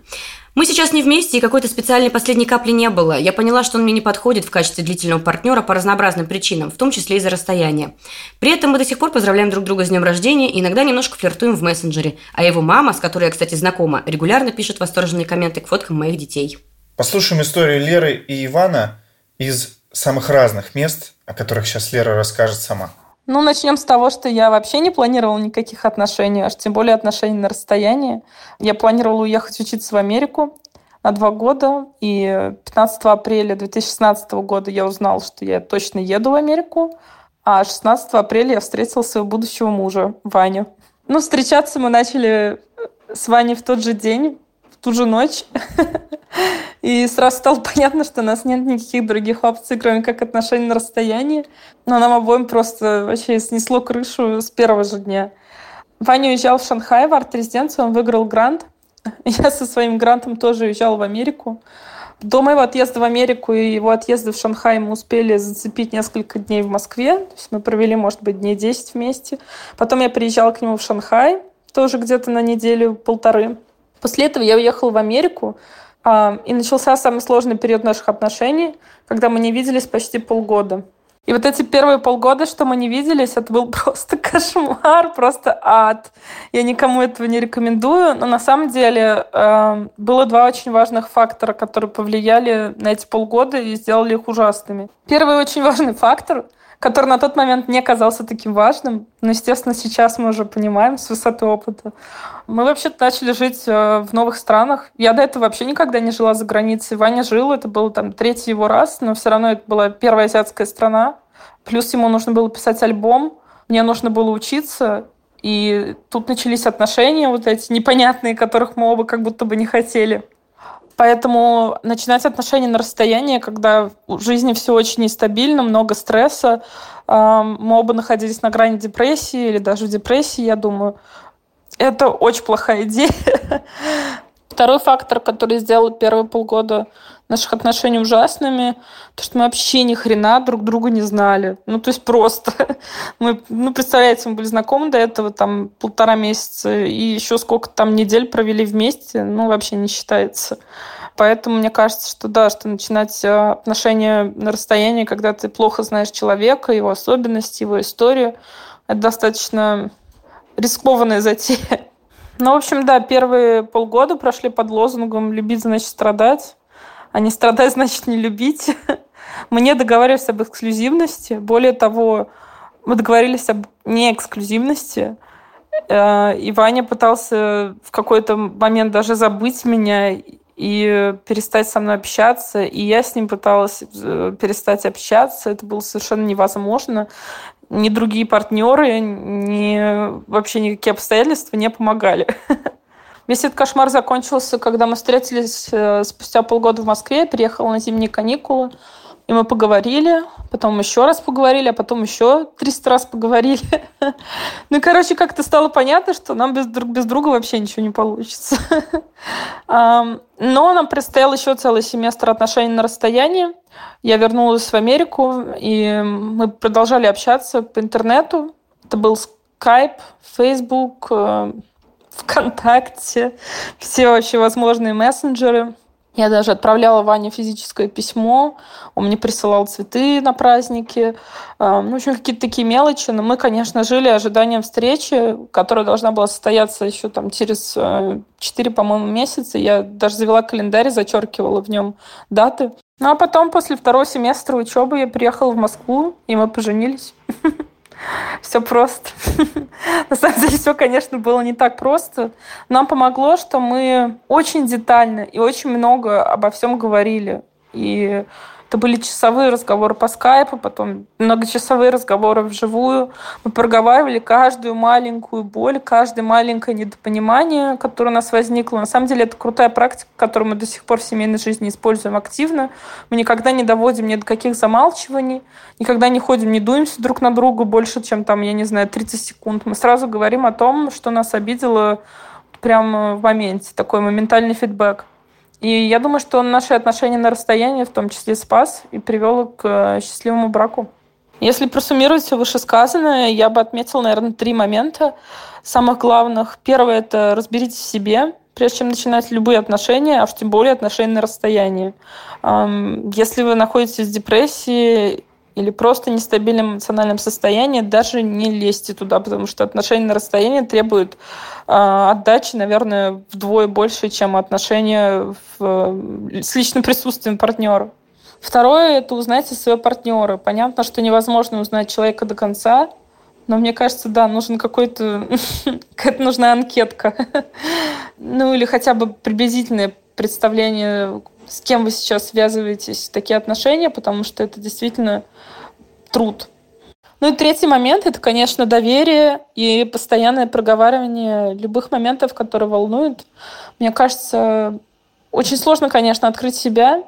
Мы сейчас не вместе, и какой-то специальной последней капли не было. Я поняла, что он мне не подходит в качестве длительного партнера по разнообразным причинам, в том числе из-за расстояния. При этом мы до сих пор поздравляем друг друга с днем рождения и иногда немножко флиртуем в мессенджере. А его мама, с которой я, кстати, знакома, регулярно пишет восторженные комменты к фоткам моих детей. Послушаем историю Леры и Ивана из самых разных мест, о которых сейчас Лера расскажет сама. Ну, начнем с того, что я вообще не планировала никаких отношений, аж тем более отношений на расстоянии. Я планировала уехать учиться в Америку на два года, и 15 апреля 2016 года я узнала, что я точно еду в Америку, а 16 апреля я встретила своего будущего мужа, Ваню. Ну, встречаться мы начали с Ваней в тот же день, в ту же ночь. И сразу стало понятно, что у нас нет никаких других опций, кроме как отношений на расстоянии. Но нам обоим просто вообще снесло крышу с первого же дня. Ваня уезжал в Шанхай в арт-резиденцию, он выиграл грант. Я со своим грантом тоже уезжала в Америку. До моего отъезда в Америку и его отъезда в Шанхай мы успели зацепить несколько дней в Москве. То есть мы провели, может быть, дней 10 вместе. Потом я приезжала к нему в Шанхай, тоже где-то на неделю-полторы. После этого я уехала в Америку, и начался самый сложный период наших отношений, когда мы не виделись почти полгода. И вот эти первые полгода, что мы не виделись, это был просто кошмар, просто ад. Я никому этого не рекомендую, но на самом деле э, было два очень важных фактора, которые повлияли на эти полгода и сделали их ужасными. Первый очень важный фактор — который на тот момент не казался таким важным. Но, естественно, сейчас мы уже понимаем с высоты опыта. Мы вообще начали жить э, в новых странах. Я до этого вообще никогда не жила за границей. Ваня жил, это был там третий его раз, но все равно это была первая азиатская страна. Плюс ему нужно было писать альбом, мне нужно было учиться, и тут начались отношения вот эти непонятные, которых мы оба как будто бы не хотели. Поэтому начинать отношения на расстоянии, когда в жизни все очень нестабильно, много стресса, мы оба находились на грани депрессии или даже в депрессии, я думаю, это очень плохая идея. Второй фактор, который сделал первые полгода наших отношений ужасными, то, что мы вообще ни хрена друг друга не знали. Ну, то есть просто. Мы, ну, представляете, мы были знакомы до этого там полтора месяца, и еще сколько там недель провели вместе, ну, вообще не считается. Поэтому мне кажется, что да, что начинать э, отношения на расстоянии, когда ты плохо знаешь человека, его особенности, его историю, это достаточно рискованная затея. Ну, в общем, да, первые полгода прошли под лозунгом «любить, значит, страдать», а не страдать, значит, не любить. Мы не договаривались об эксклюзивности. Более того, мы договорились об неэксклюзивности. Э, и Ваня пытался в какой-то момент даже забыть меня и перестать со мной общаться. И я с ним пыталась э, перестать общаться. Это было совершенно невозможно ни другие партнеры, ни вообще никакие обстоятельства не помогали. Весь этот кошмар закончился, когда мы встретились э, спустя полгода в Москве, я переехала на зимние каникулы. И мы поговорили, потом еще раз поговорили, а потом еще 300 раз поговорили. Ну короче, как-то стало понятно, что нам без, друг без друга вообще ничего не получится. Но нам предстоял еще целый семестр отношений на расстоянии. Я вернулась в Америку, и мы продолжали общаться по интернету. Это был Skype, Facebook, э, ВКонтакте, все вообще возможные мессенджеры. Я даже отправляла Ване физическое письмо, он мне присылал цветы на праздники, а, ну, в общем, какие-то такие мелочи. Но мы, конечно, жили ожиданием встречи, которая должна была состояться еще там через 4, по-моему, месяца. Я даже завела календарь, зачеркивала в нем даты. Ну, а потом, после второго семестра учебы, я приехала в Москву, и мы поженились. Все просто. На самом деле все, конечно, было не так просто. Нам помогло, что мы очень детально и очень много обо всем говорили. И это были часовые разговоры по скайпу, потом многочасовые разговоры вживую. Мы проговаривали каждую маленькую боль, каждое маленькое недопонимание, которое у нас возникло. На самом деле это крутая практика, которую мы до сих пор в семейной жизни используем активно. Мы никогда не доводим ни до каких замалчиваний, никогда не ходим, не дуемся друг на друга больше, чем там, я не знаю, 30 секунд. Мы сразу говорим о том, что нас обидело прямо в моменте, такой моментальный фидбэк. И я думаю, что наши отношения на расстоянии в том числе спас и привел к э, счастливому браку. Если просуммировать все вышесказанное, я бы отметила, наверное, три момента самых главных. Первое – это разберитесь в себе, прежде чем начинать любые отношения, а уж тем более отношения на расстоянии. Если вы находитесь в депрессии или просто нестабильном эмоциональном состоянии, даже не лезьте туда, потому что отношения на расстоянии требуют э, отдачи, наверное, вдвое больше, чем отношения в, с личным присутствием партнера. Второе – это узнайте своего партнера. Понятно, что невозможно узнать человека до конца, но мне кажется, да, нужен какой-то... какая-то нужна анкетка. ну, или хотя бы приблизительное представление, с кем вы сейчас связываетесь, такие отношения, потому что это действительно труд. Ну и третий момент – это, конечно, доверие и постоянное проговаривание любых моментов, которые волнуют. Мне кажется, очень сложно, конечно, открыть себя,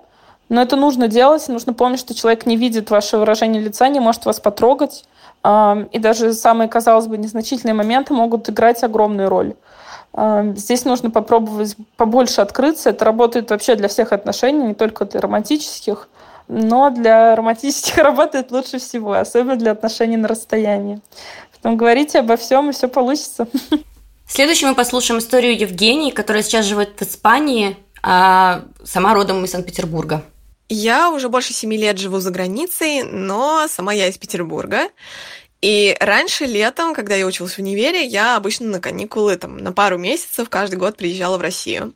но это нужно делать. Нужно помнить, что человек не видит ваше выражение лица, не может вас потрогать. И даже самые, казалось бы, незначительные моменты могут играть огромную роль. Здесь нужно попробовать побольше открыться. Это работает вообще для всех отношений, не только для романтических. Но для романтических работает лучше всего, особенно для отношений на расстоянии. Потом говорите обо всем, и все получится. Следующим мы послушаем историю Евгении, которая сейчас живет в Испании, а сама родом из Санкт-Петербурга. Я уже больше семи лет живу за границей, но сама я из Петербурга. И раньше, летом, когда я училась в универе, я обычно на каникулы там, на пару месяцев каждый год приезжала в Россию.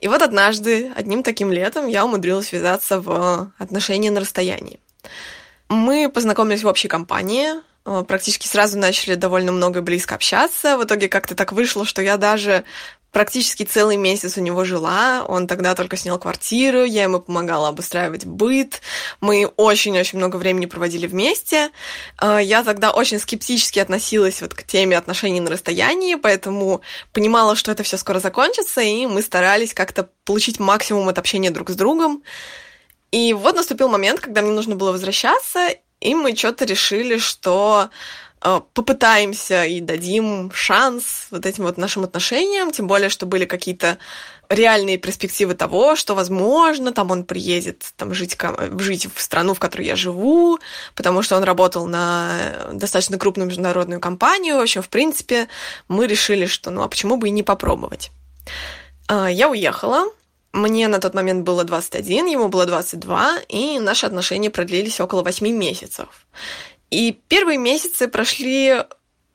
И вот однажды, одним таким летом, я умудрилась связаться в отношения на расстоянии. Мы познакомились в общей компании, э, практически сразу начали довольно много близко общаться. В итоге как-то так вышло, что я даже практически целый месяц у него жила. Он тогда только снял квартиру, я ему помогала обустраивать быт. Мы очень-очень много времени проводили вместе. А, я тогда очень скептически относилась вот к теме отношений на расстоянии, поэтому понимала, что это все скоро закончится, и мы старались как-то получить максимум от общения друг с другом. И вот наступил момент, когда мне нужно было возвращаться, и мы что-то решили, что попытаемся и дадим шанс вот этим вот нашим отношениям, тем более, что были какие-то реальные перспективы того, что, возможно, там он приедет там, жить, жить в страну, в которой я живу, потому что он работал на достаточно крупную международную компанию. В общем, в принципе, мы решили, что ну а почему бы и не попробовать. А, я уехала, мне на тот момент было 21, ему было 22, и наши отношения продлились около 8 месяцев. И первые месяцы прошли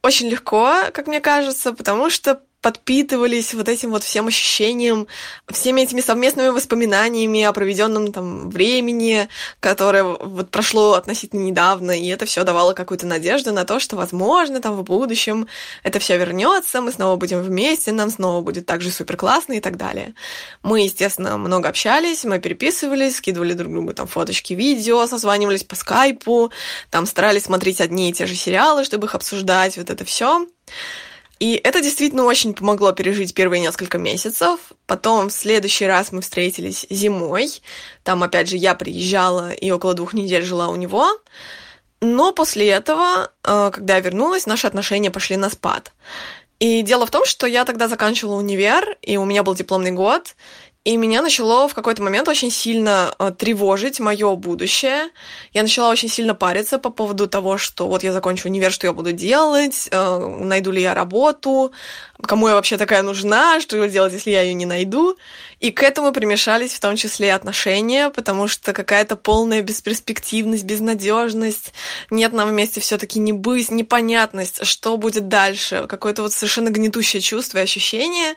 очень легко, как мне кажется, потому что подпитывались вот этим вот всем ощущением, всеми этими совместными воспоминаниями о проведенном там времени, которое вот прошло относительно недавно, и это все давало какую-то надежду на то, что, возможно, там в будущем это все вернется, мы снова будем вместе, нам снова будет так же супер классно и так далее. Мы, естественно, много общались, мы переписывались, скидывали друг другу там фоточки, видео, созванивались по скайпу, там старались смотреть одни и те же сериалы, чтобы их обсуждать, вот это все. И это действительно очень помогло пережить первые несколько месяцев. Потом в следующий раз мы встретились зимой. Там, опять же, я приезжала и около двух недель жила у него. Но после этого, э, когда я вернулась, наши отношения пошли на спад. И дело в том, что я тогда заканчивала универ, и у меня был дипломный год, и меня начало в какой-то момент очень сильно э, тревожить мое будущее. Я начала очень сильно париться по поводу того, что вот я закончу универ, что я буду делать, э, найду ли я работу, кому я вообще такая нужна, что делать, если я ее не найду. И к этому примешались в том числе и отношения, потому что какая-то полная бесперспективность, безнадежность, нет нам вместе все-таки не быть, непонятность, что будет дальше, какое-то вот совершенно гнетущее чувство и ощущение.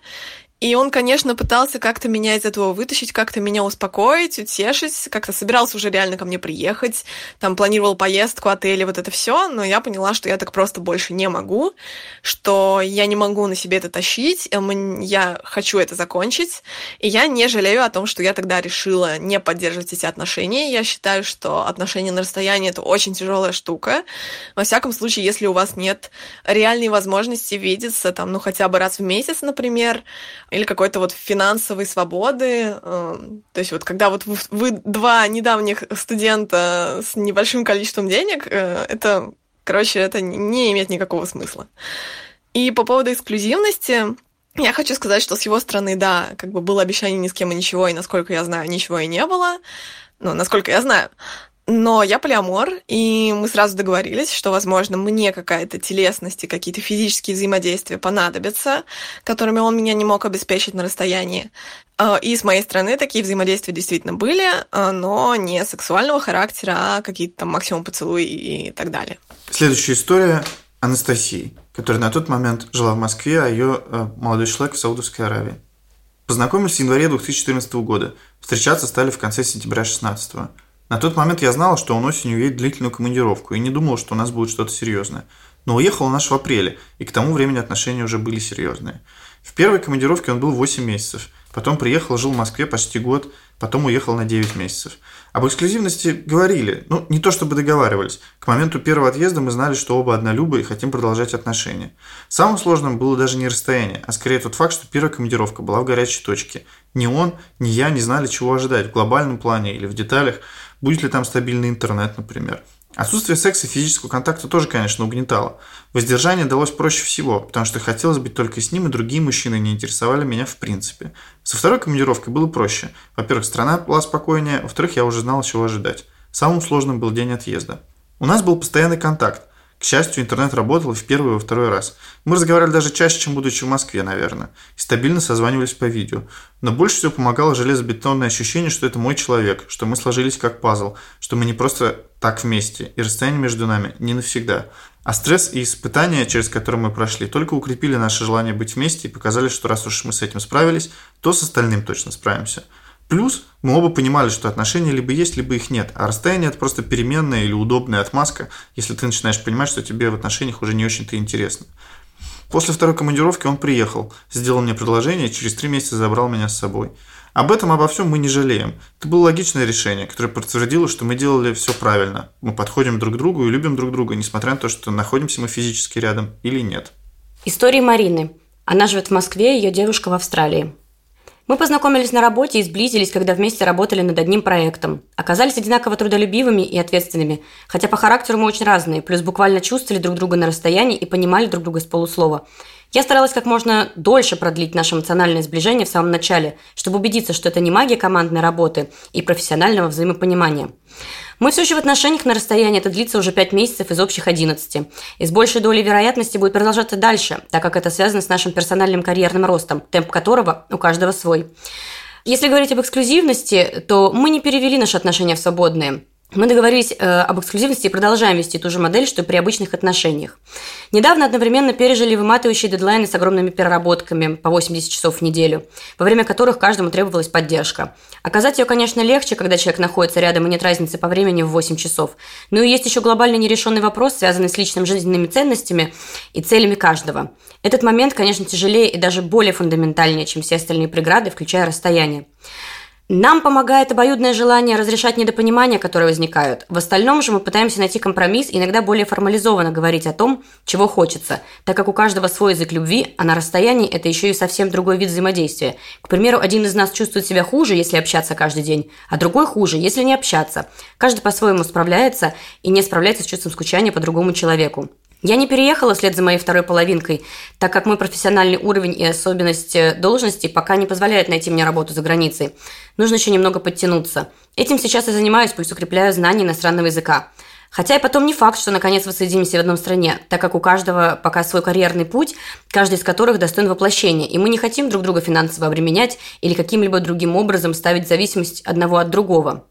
И он, конечно, пытался как-то меня из этого вытащить, как-то меня успокоить, утешить, как-то собирался уже реально ко мне приехать, там планировал поездку, отели, вот это все, но я поняла, что я так просто больше не могу, что я не могу на себе это тащить, э, я хочу это закончить, и я не жалею о том, что я тогда решила не поддерживать эти отношения. Я считаю, что отношения на расстоянии — это очень тяжелая штука. Во всяком случае, если у вас нет реальной возможности видеться, там, ну, хотя бы раз в месяц, например, или какой-то вот финансовой свободы. Эм, то есть вот когда вот вы два недавних студента с небольшим количеством денег, э, это, короче, это не имеет никакого смысла. И по поводу эксклюзивности, я хочу сказать, что с его стороны, да, как бы было обещание ни с кем и ничего, и насколько я знаю, ничего и не было. Ну, насколько я знаю. Но я полиамор, и мы сразу договорились, что, возможно, мне какая-то телесность и какие-то физические взаимодействия понадобятся, которыми он меня не мог обеспечить на расстоянии. А, и с моей стороны такие взаимодействия действительно были, а, но не сексуального характера, а какие-то там максимум поцелуи и так далее. Следующая история Анастасии, которая на тот момент жила в Москве, а ее э, молодой человек в Саудовской Аравии. Познакомились в январе 2014 года. Встречаться стали в конце сентября 2016 года. На тот момент я знала, что он осенью едет длительную командировку, и не думала, что у нас будет что-то серьезное. Но уехал он аж в апреле, и к тому времени отношения уже были серьезные. В первой командировке он был 8 месяцев, потом приехал, жил в Москве почти год, потом уехал на 9 месяцев. Об эксклюзивности говорили, ну, не то чтобы договаривались. К моменту первого отъезда мы знали, что оба однолюбы и хотим продолжать отношения. Самым сложным было даже не расстояние, а скорее тот факт, что первая командировка была в горячей точке. Ни он, ни я не знали, чего ожидать в глобальном плане или в деталях, будет ли там стабильный интернет, например. Отсутствие секса и физического контакта тоже, конечно, угнетало. Воздержание далось проще всего, потому что хотелось быть только с ним, и другие мужчины не интересовали меня в принципе. Со второй командировкой было проще. Во-первых, страна была спокойнее, во-вторых, я уже знал, чего ожидать. Самым сложным был день отъезда. У нас был постоянный контакт. К счастью, интернет работал и в первый и во второй раз. Мы разговаривали даже чаще, чем будучи в Москве, наверное. И стабильно созванивались по видео. Но больше всего помогало железобетонное ощущение, что это мой человек, что мы сложились как пазл, что мы не просто так вместе, и расстояние между нами не навсегда. А стресс и испытания, через которые мы прошли, только укрепили наше желание быть вместе и показали, что раз уж мы с этим справились, то с остальным точно справимся. Плюс мы оба понимали, что отношения либо есть, либо их нет, а расстояние это просто переменная или удобная отмазка, если ты начинаешь понимать, что тебе в отношениях уже не очень-то интересно. После второй командировки он приехал, сделал мне предложение и через три месяца забрал меня с собой. Об этом, обо всем мы не жалеем. Это было логичное решение, которое подтвердило, что мы делали все правильно. Мы подходим друг к другу и любим друг друга, несмотря на то, что находимся мы физически рядом или нет. История Марины. Она живет в Москве, ее девушка в Австралии. Мы познакомились на работе и сблизились, когда вместе работали над одним проектом. Оказались одинаково трудолюбивыми и ответственными, хотя по характеру мы очень разные, плюс буквально чувствовали друг друга на расстоянии и понимали друг друга с полуслова. Я старалась как можно дольше продлить наше эмоциональное сближение в самом начале, чтобы убедиться, что это не магия командной работы и профессионального взаимопонимания. Мы все еще в отношениях на расстоянии, это длится уже 5 месяцев из общих 11. И с большей долей вероятности будет продолжаться дальше, так как это связано с нашим персональным карьерным ростом, темп которого у каждого свой. Если говорить об эксклюзивности, то мы не перевели наши отношения в свободные. Мы договорились э, об эксклюзивности и продолжаем вести ту же модель, что и при обычных отношениях. Недавно одновременно пережили выматывающие дедлайны с огромными переработками по 80 часов в неделю, во время которых каждому требовалась поддержка. Оказать ее, конечно, легче, когда человек находится рядом и нет разницы по времени в 8 часов. Но и есть еще глобальный нерешенный вопрос, связанный с личными жизненными ценностями и целями каждого. Этот момент, конечно, тяжелее и даже более фундаментальнее, чем все остальные преграды, включая расстояние. Нам помогает обоюдное желание разрешать недопонимания, которые возникают. В остальном же мы пытаемся найти компромисс иногда более формализованно говорить о том, чего хочется, так как у каждого свой язык любви, а на расстоянии это еще и совсем другой вид взаимодействия. К примеру, один из нас чувствует себя хуже, если общаться каждый день, а другой хуже, если не общаться. Каждый по-своему справляется и не справляется с чувством скучания по другому человеку. Я не переехала вслед за моей второй половинкой, так как мой профессиональный уровень и особенность э, должности пока не позволяют найти мне работу за границей. Нужно еще немного подтянуться. Этим сейчас и занимаюсь, пусть укрепляю знания иностранного языка. Хотя и потом не факт, что наконец воссоединимся в одном стране, так как у каждого пока свой карьерный путь, каждый из которых достоин воплощения, и мы не хотим друг друга финансово обременять или каким-либо другим образом ставить зависимость одного от другого.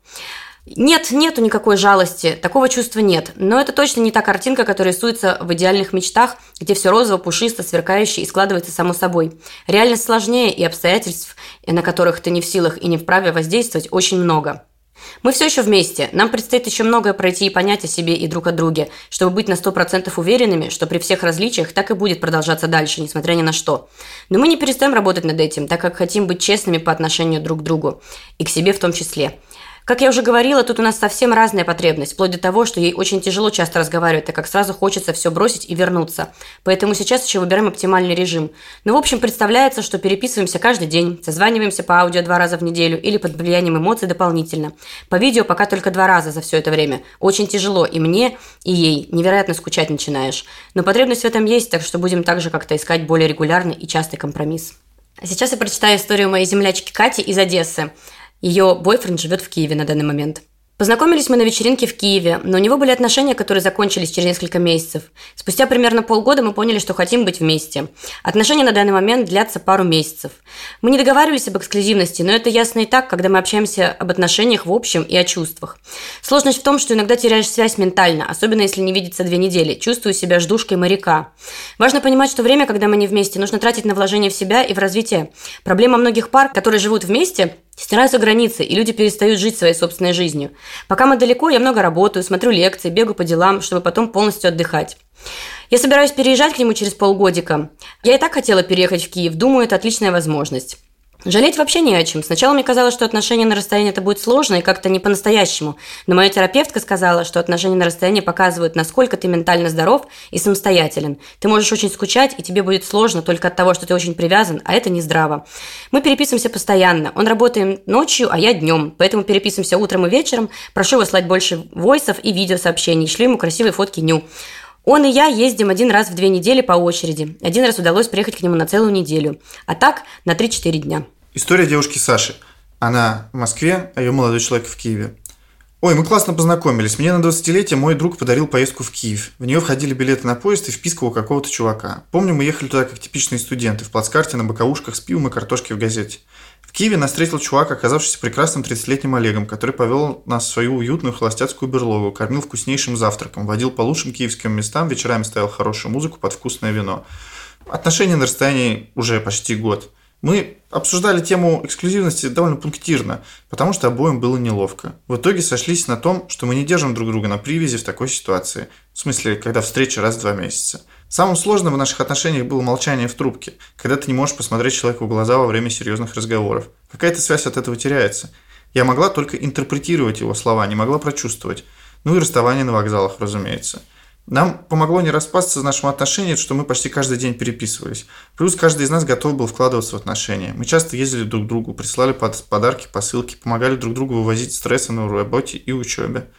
Нет, нету никакой жалости, такого чувства нет. Но это точно не та картинка, которая рисуется в идеальных мечтах, где все розово, пушисто, сверкающе и складывается само собой. Реальность сложнее, и обстоятельств, на которых ты не в силах и не вправе воздействовать, очень много. Мы все еще вместе. Нам предстоит еще многое пройти и понять о себе и друг о друге, чтобы быть на сто процентов уверенными, что при всех различиях так и будет продолжаться дальше, несмотря ни на что. Но мы не перестаем работать над этим, так как хотим быть честными по отношению друг к другу. И к себе в том числе. Как я уже говорила, тут у нас совсем разная потребность, вплоть до того, что ей очень тяжело часто разговаривать, так как сразу хочется все бросить и вернуться. Поэтому сейчас еще выбираем оптимальный режим. Но, в общем, представляется, что переписываемся каждый день, созваниваемся по аудио два раза в неделю или под влиянием эмоций дополнительно. По видео пока только два раза за все это время. Очень тяжело и мне, и ей. Невероятно скучать начинаешь. Но потребность в этом есть, так что будем также как-то искать более регулярный и частый компромисс. Сейчас я прочитаю историю моей землячки Кати из Одессы. Ее бойфренд живет в Киеве на данный момент. Познакомились мы на вечеринке в Киеве, но у него были отношения, которые закончились через несколько месяцев. Спустя примерно полгода мы поняли, что хотим быть вместе. Отношения на данный момент длятся пару месяцев. Мы не договаривались об эксклюзивности, но это ясно и так, когда мы общаемся об отношениях в общем и о чувствах. Сложность в том, что иногда теряешь связь ментально, особенно если не видеться две недели. Чувствую себя ждушкой моряка. Важно понимать, что время, когда мы не вместе, нужно тратить на вложение в себя и в развитие. Проблема многих пар, которые живут вместе, Стираются границы, и люди перестают жить своей собственной жизнью. Пока мы далеко, я много работаю, смотрю лекции, бегаю по делам, чтобы потом полностью отдыхать. Я собираюсь переезжать к нему через полгодика. Я и так хотела переехать в Киев, думаю, это отличная возможность. Жалеть вообще не о чем. Сначала мне казалось, что отношения на расстоянии это будет сложно и как-то не по-настоящему. Но моя терапевтка сказала, что отношения на расстоянии показывают, насколько ты ментально здоров и самостоятелен. Ты можешь очень скучать, и тебе будет сложно только от того, что ты очень привязан, а это не здраво. Мы переписываемся постоянно. Он работает ночью, а я днем. Поэтому переписываемся утром и вечером. Прошу его слать больше войсов и видеосообщений. Шлю ему красивые фотки ню. Он и я ездим один раз в две недели по очереди. Один раз удалось приехать к нему на целую неделю. А так на 3-4 дня. История девушки Саши. Она в Москве, а ее молодой человек в Киеве. Ой, мы классно познакомились. Мне на 20-летие мой друг подарил поездку в Киев. В нее входили билеты на поезд и вписка у какого-то чувака. Помню, мы ехали туда как типичные студенты, в плацкарте на боковушках с пивом и картошкой в газете. Киеве нас встретил чувак, оказавшийся прекрасным 30-летним Олегом, который повел нас в свою уютную холостяцкую берлогу, кормил вкуснейшим завтраком, водил по лучшим киевским местам, вечерами ставил хорошую музыку под вкусное вино. Отношения на расстоянии уже почти год – мы обсуждали тему эксклюзивности довольно пунктирно, потому что обоим было неловко. В итоге сошлись на том, что мы не держим друг друга на привязи в такой ситуации. В смысле, когда встреча раз в два месяца. Самым сложным в наших отношениях было молчание в трубке, когда ты не можешь посмотреть человеку в глаза во время серьезных разговоров. Какая-то связь от этого теряется. Я могла только интерпретировать его слова, не могла прочувствовать. Ну и расставание на вокзалах, разумеется. Нам помогло не распасться в нашем отношении, что мы почти каждый день переписывались. Плюс каждый из нас готов был вкладываться в отношения. Мы часто ездили друг к другу, присылали под подарки, посылки, помогали друг другу вывозить стрессы на работе и учебе.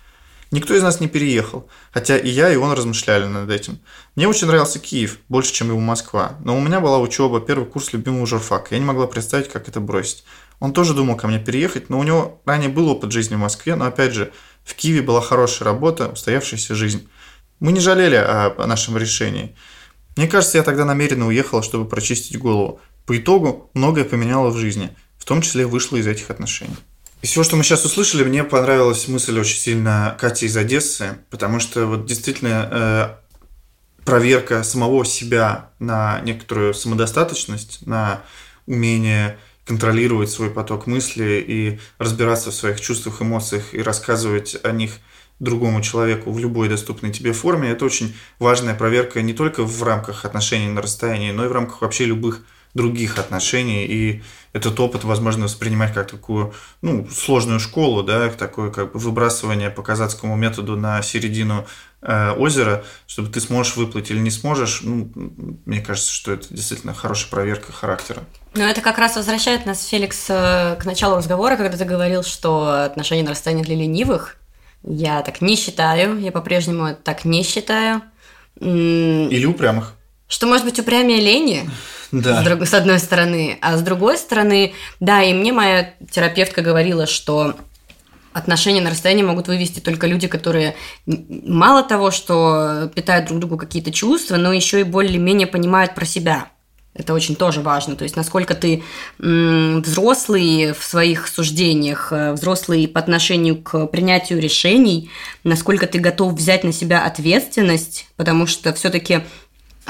Никто из нас не переехал, хотя и я, и он размышляли над этим. Мне очень нравился Киев, больше, чем его Москва, но у меня была учеба, первый курс любимого журфака, я не могла представить, как это бросить. Он тоже думал ко мне переехать, но у него ранее был опыт жизни в Москве, но опять же, в Киеве была хорошая работа, устоявшаяся жизнь. Мы не жалели о, о нашем решении. Мне кажется, я тогда намеренно уехала, чтобы прочистить голову. По итогу многое поменяло в жизни, в том числе вышло из этих отношений. Из всего, что мы сейчас услышали, мне понравилась мысль очень сильно Кати из Одессы, потому что вот действительно э, проверка самого себя на некоторую самодостаточность, на умение контролировать свой поток мысли и разбираться в своих чувствах, эмоциях и рассказывать о них другому человеку в любой доступной тебе форме, это очень важная проверка не только в рамках отношений на расстоянии, но и в рамках вообще любых других отношений, и этот опыт возможно воспринимать как такую ну, сложную школу, да, такое как бы выбрасывание по казацкому методу на середину э, озера, чтобы ты сможешь выплыть или не сможешь, ну, мне кажется, что это действительно хорошая проверка характера. Ну, это как раз возвращает нас, Феликс, э, к началу разговора, когда ты говорил, что отношения на расстоянии для ленивых. Я так не считаю, я по-прежнему так не считаю. Или упрямых. Что может быть упрямее лени, да. с, друг, с одной стороны. А с другой стороны, да, и мне моя терапевтка говорила, что отношения на расстоянии могут вывести только люди, которые мало того, что питают друг другу какие-то чувства, но еще и более-менее понимают про себя. Это очень тоже важно. То есть, насколько ты взрослый в своих суждениях, э, взрослый по отношению к принятию решений, насколько ты готов взять на себя ответственность, потому что все-таки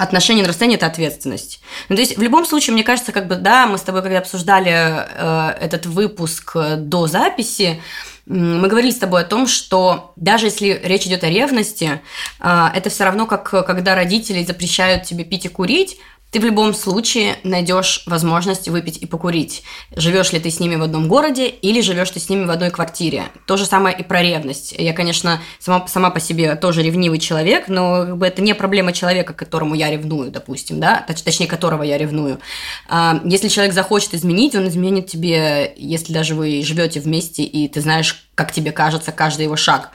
отношения на расстоянии – это ответственность. Ну, то есть, в любом случае, мне кажется, как бы, да, мы с тобой, когда обсуждали э, этот выпуск до записи, мы говорили с тобой о том, что даже если речь идет о ревности, э, это все равно как когда родители запрещают тебе пить и курить, ты в любом случае найдешь возможность выпить и покурить. Живешь ли ты с ними в одном городе или живешь ты с ними в одной квартире. То же самое и про ревность. Я, конечно, сама, сама по себе тоже ревнивый человек, но как бы, это не проблема человека, которому я ревную, допустим, да, Точ, точнее, которого я ревную. А, если человек захочет изменить, он изменит тебе, если даже вы живете вместе и ты знаешь, как тебе кажется каждый его шаг.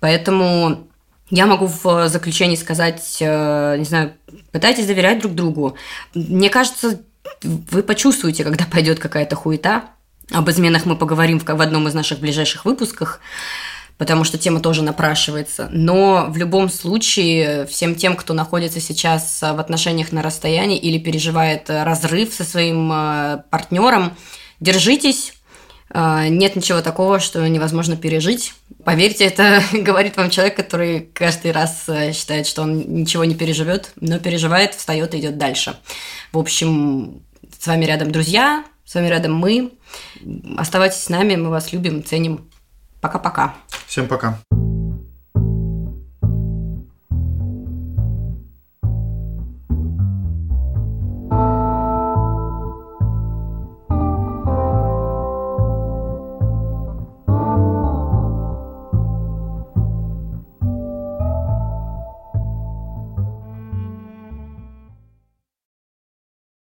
Поэтому я могу в заключении сказать, э, не знаю, пытайтесь доверять друг другу. Мне кажется, вы почувствуете, когда пойдет какая-то хуета. Об изменах мы поговорим в одном из наших ближайших выпусков, потому что тема тоже напрашивается. Но в любом случае, всем тем, кто находится сейчас в отношениях на расстоянии или переживает разрыв со своим э, партнером, держитесь, нет ничего такого, что невозможно пережить. Поверьте, это говорит вам человек, который каждый раз э, считает, что он ничего не переживет, но переживает, встает и идет дальше. В общем, с вами рядом друзья, с вами рядом мы. Оставайтесь с нами, мы вас любим, ценим. Пока-пока. Всем пока.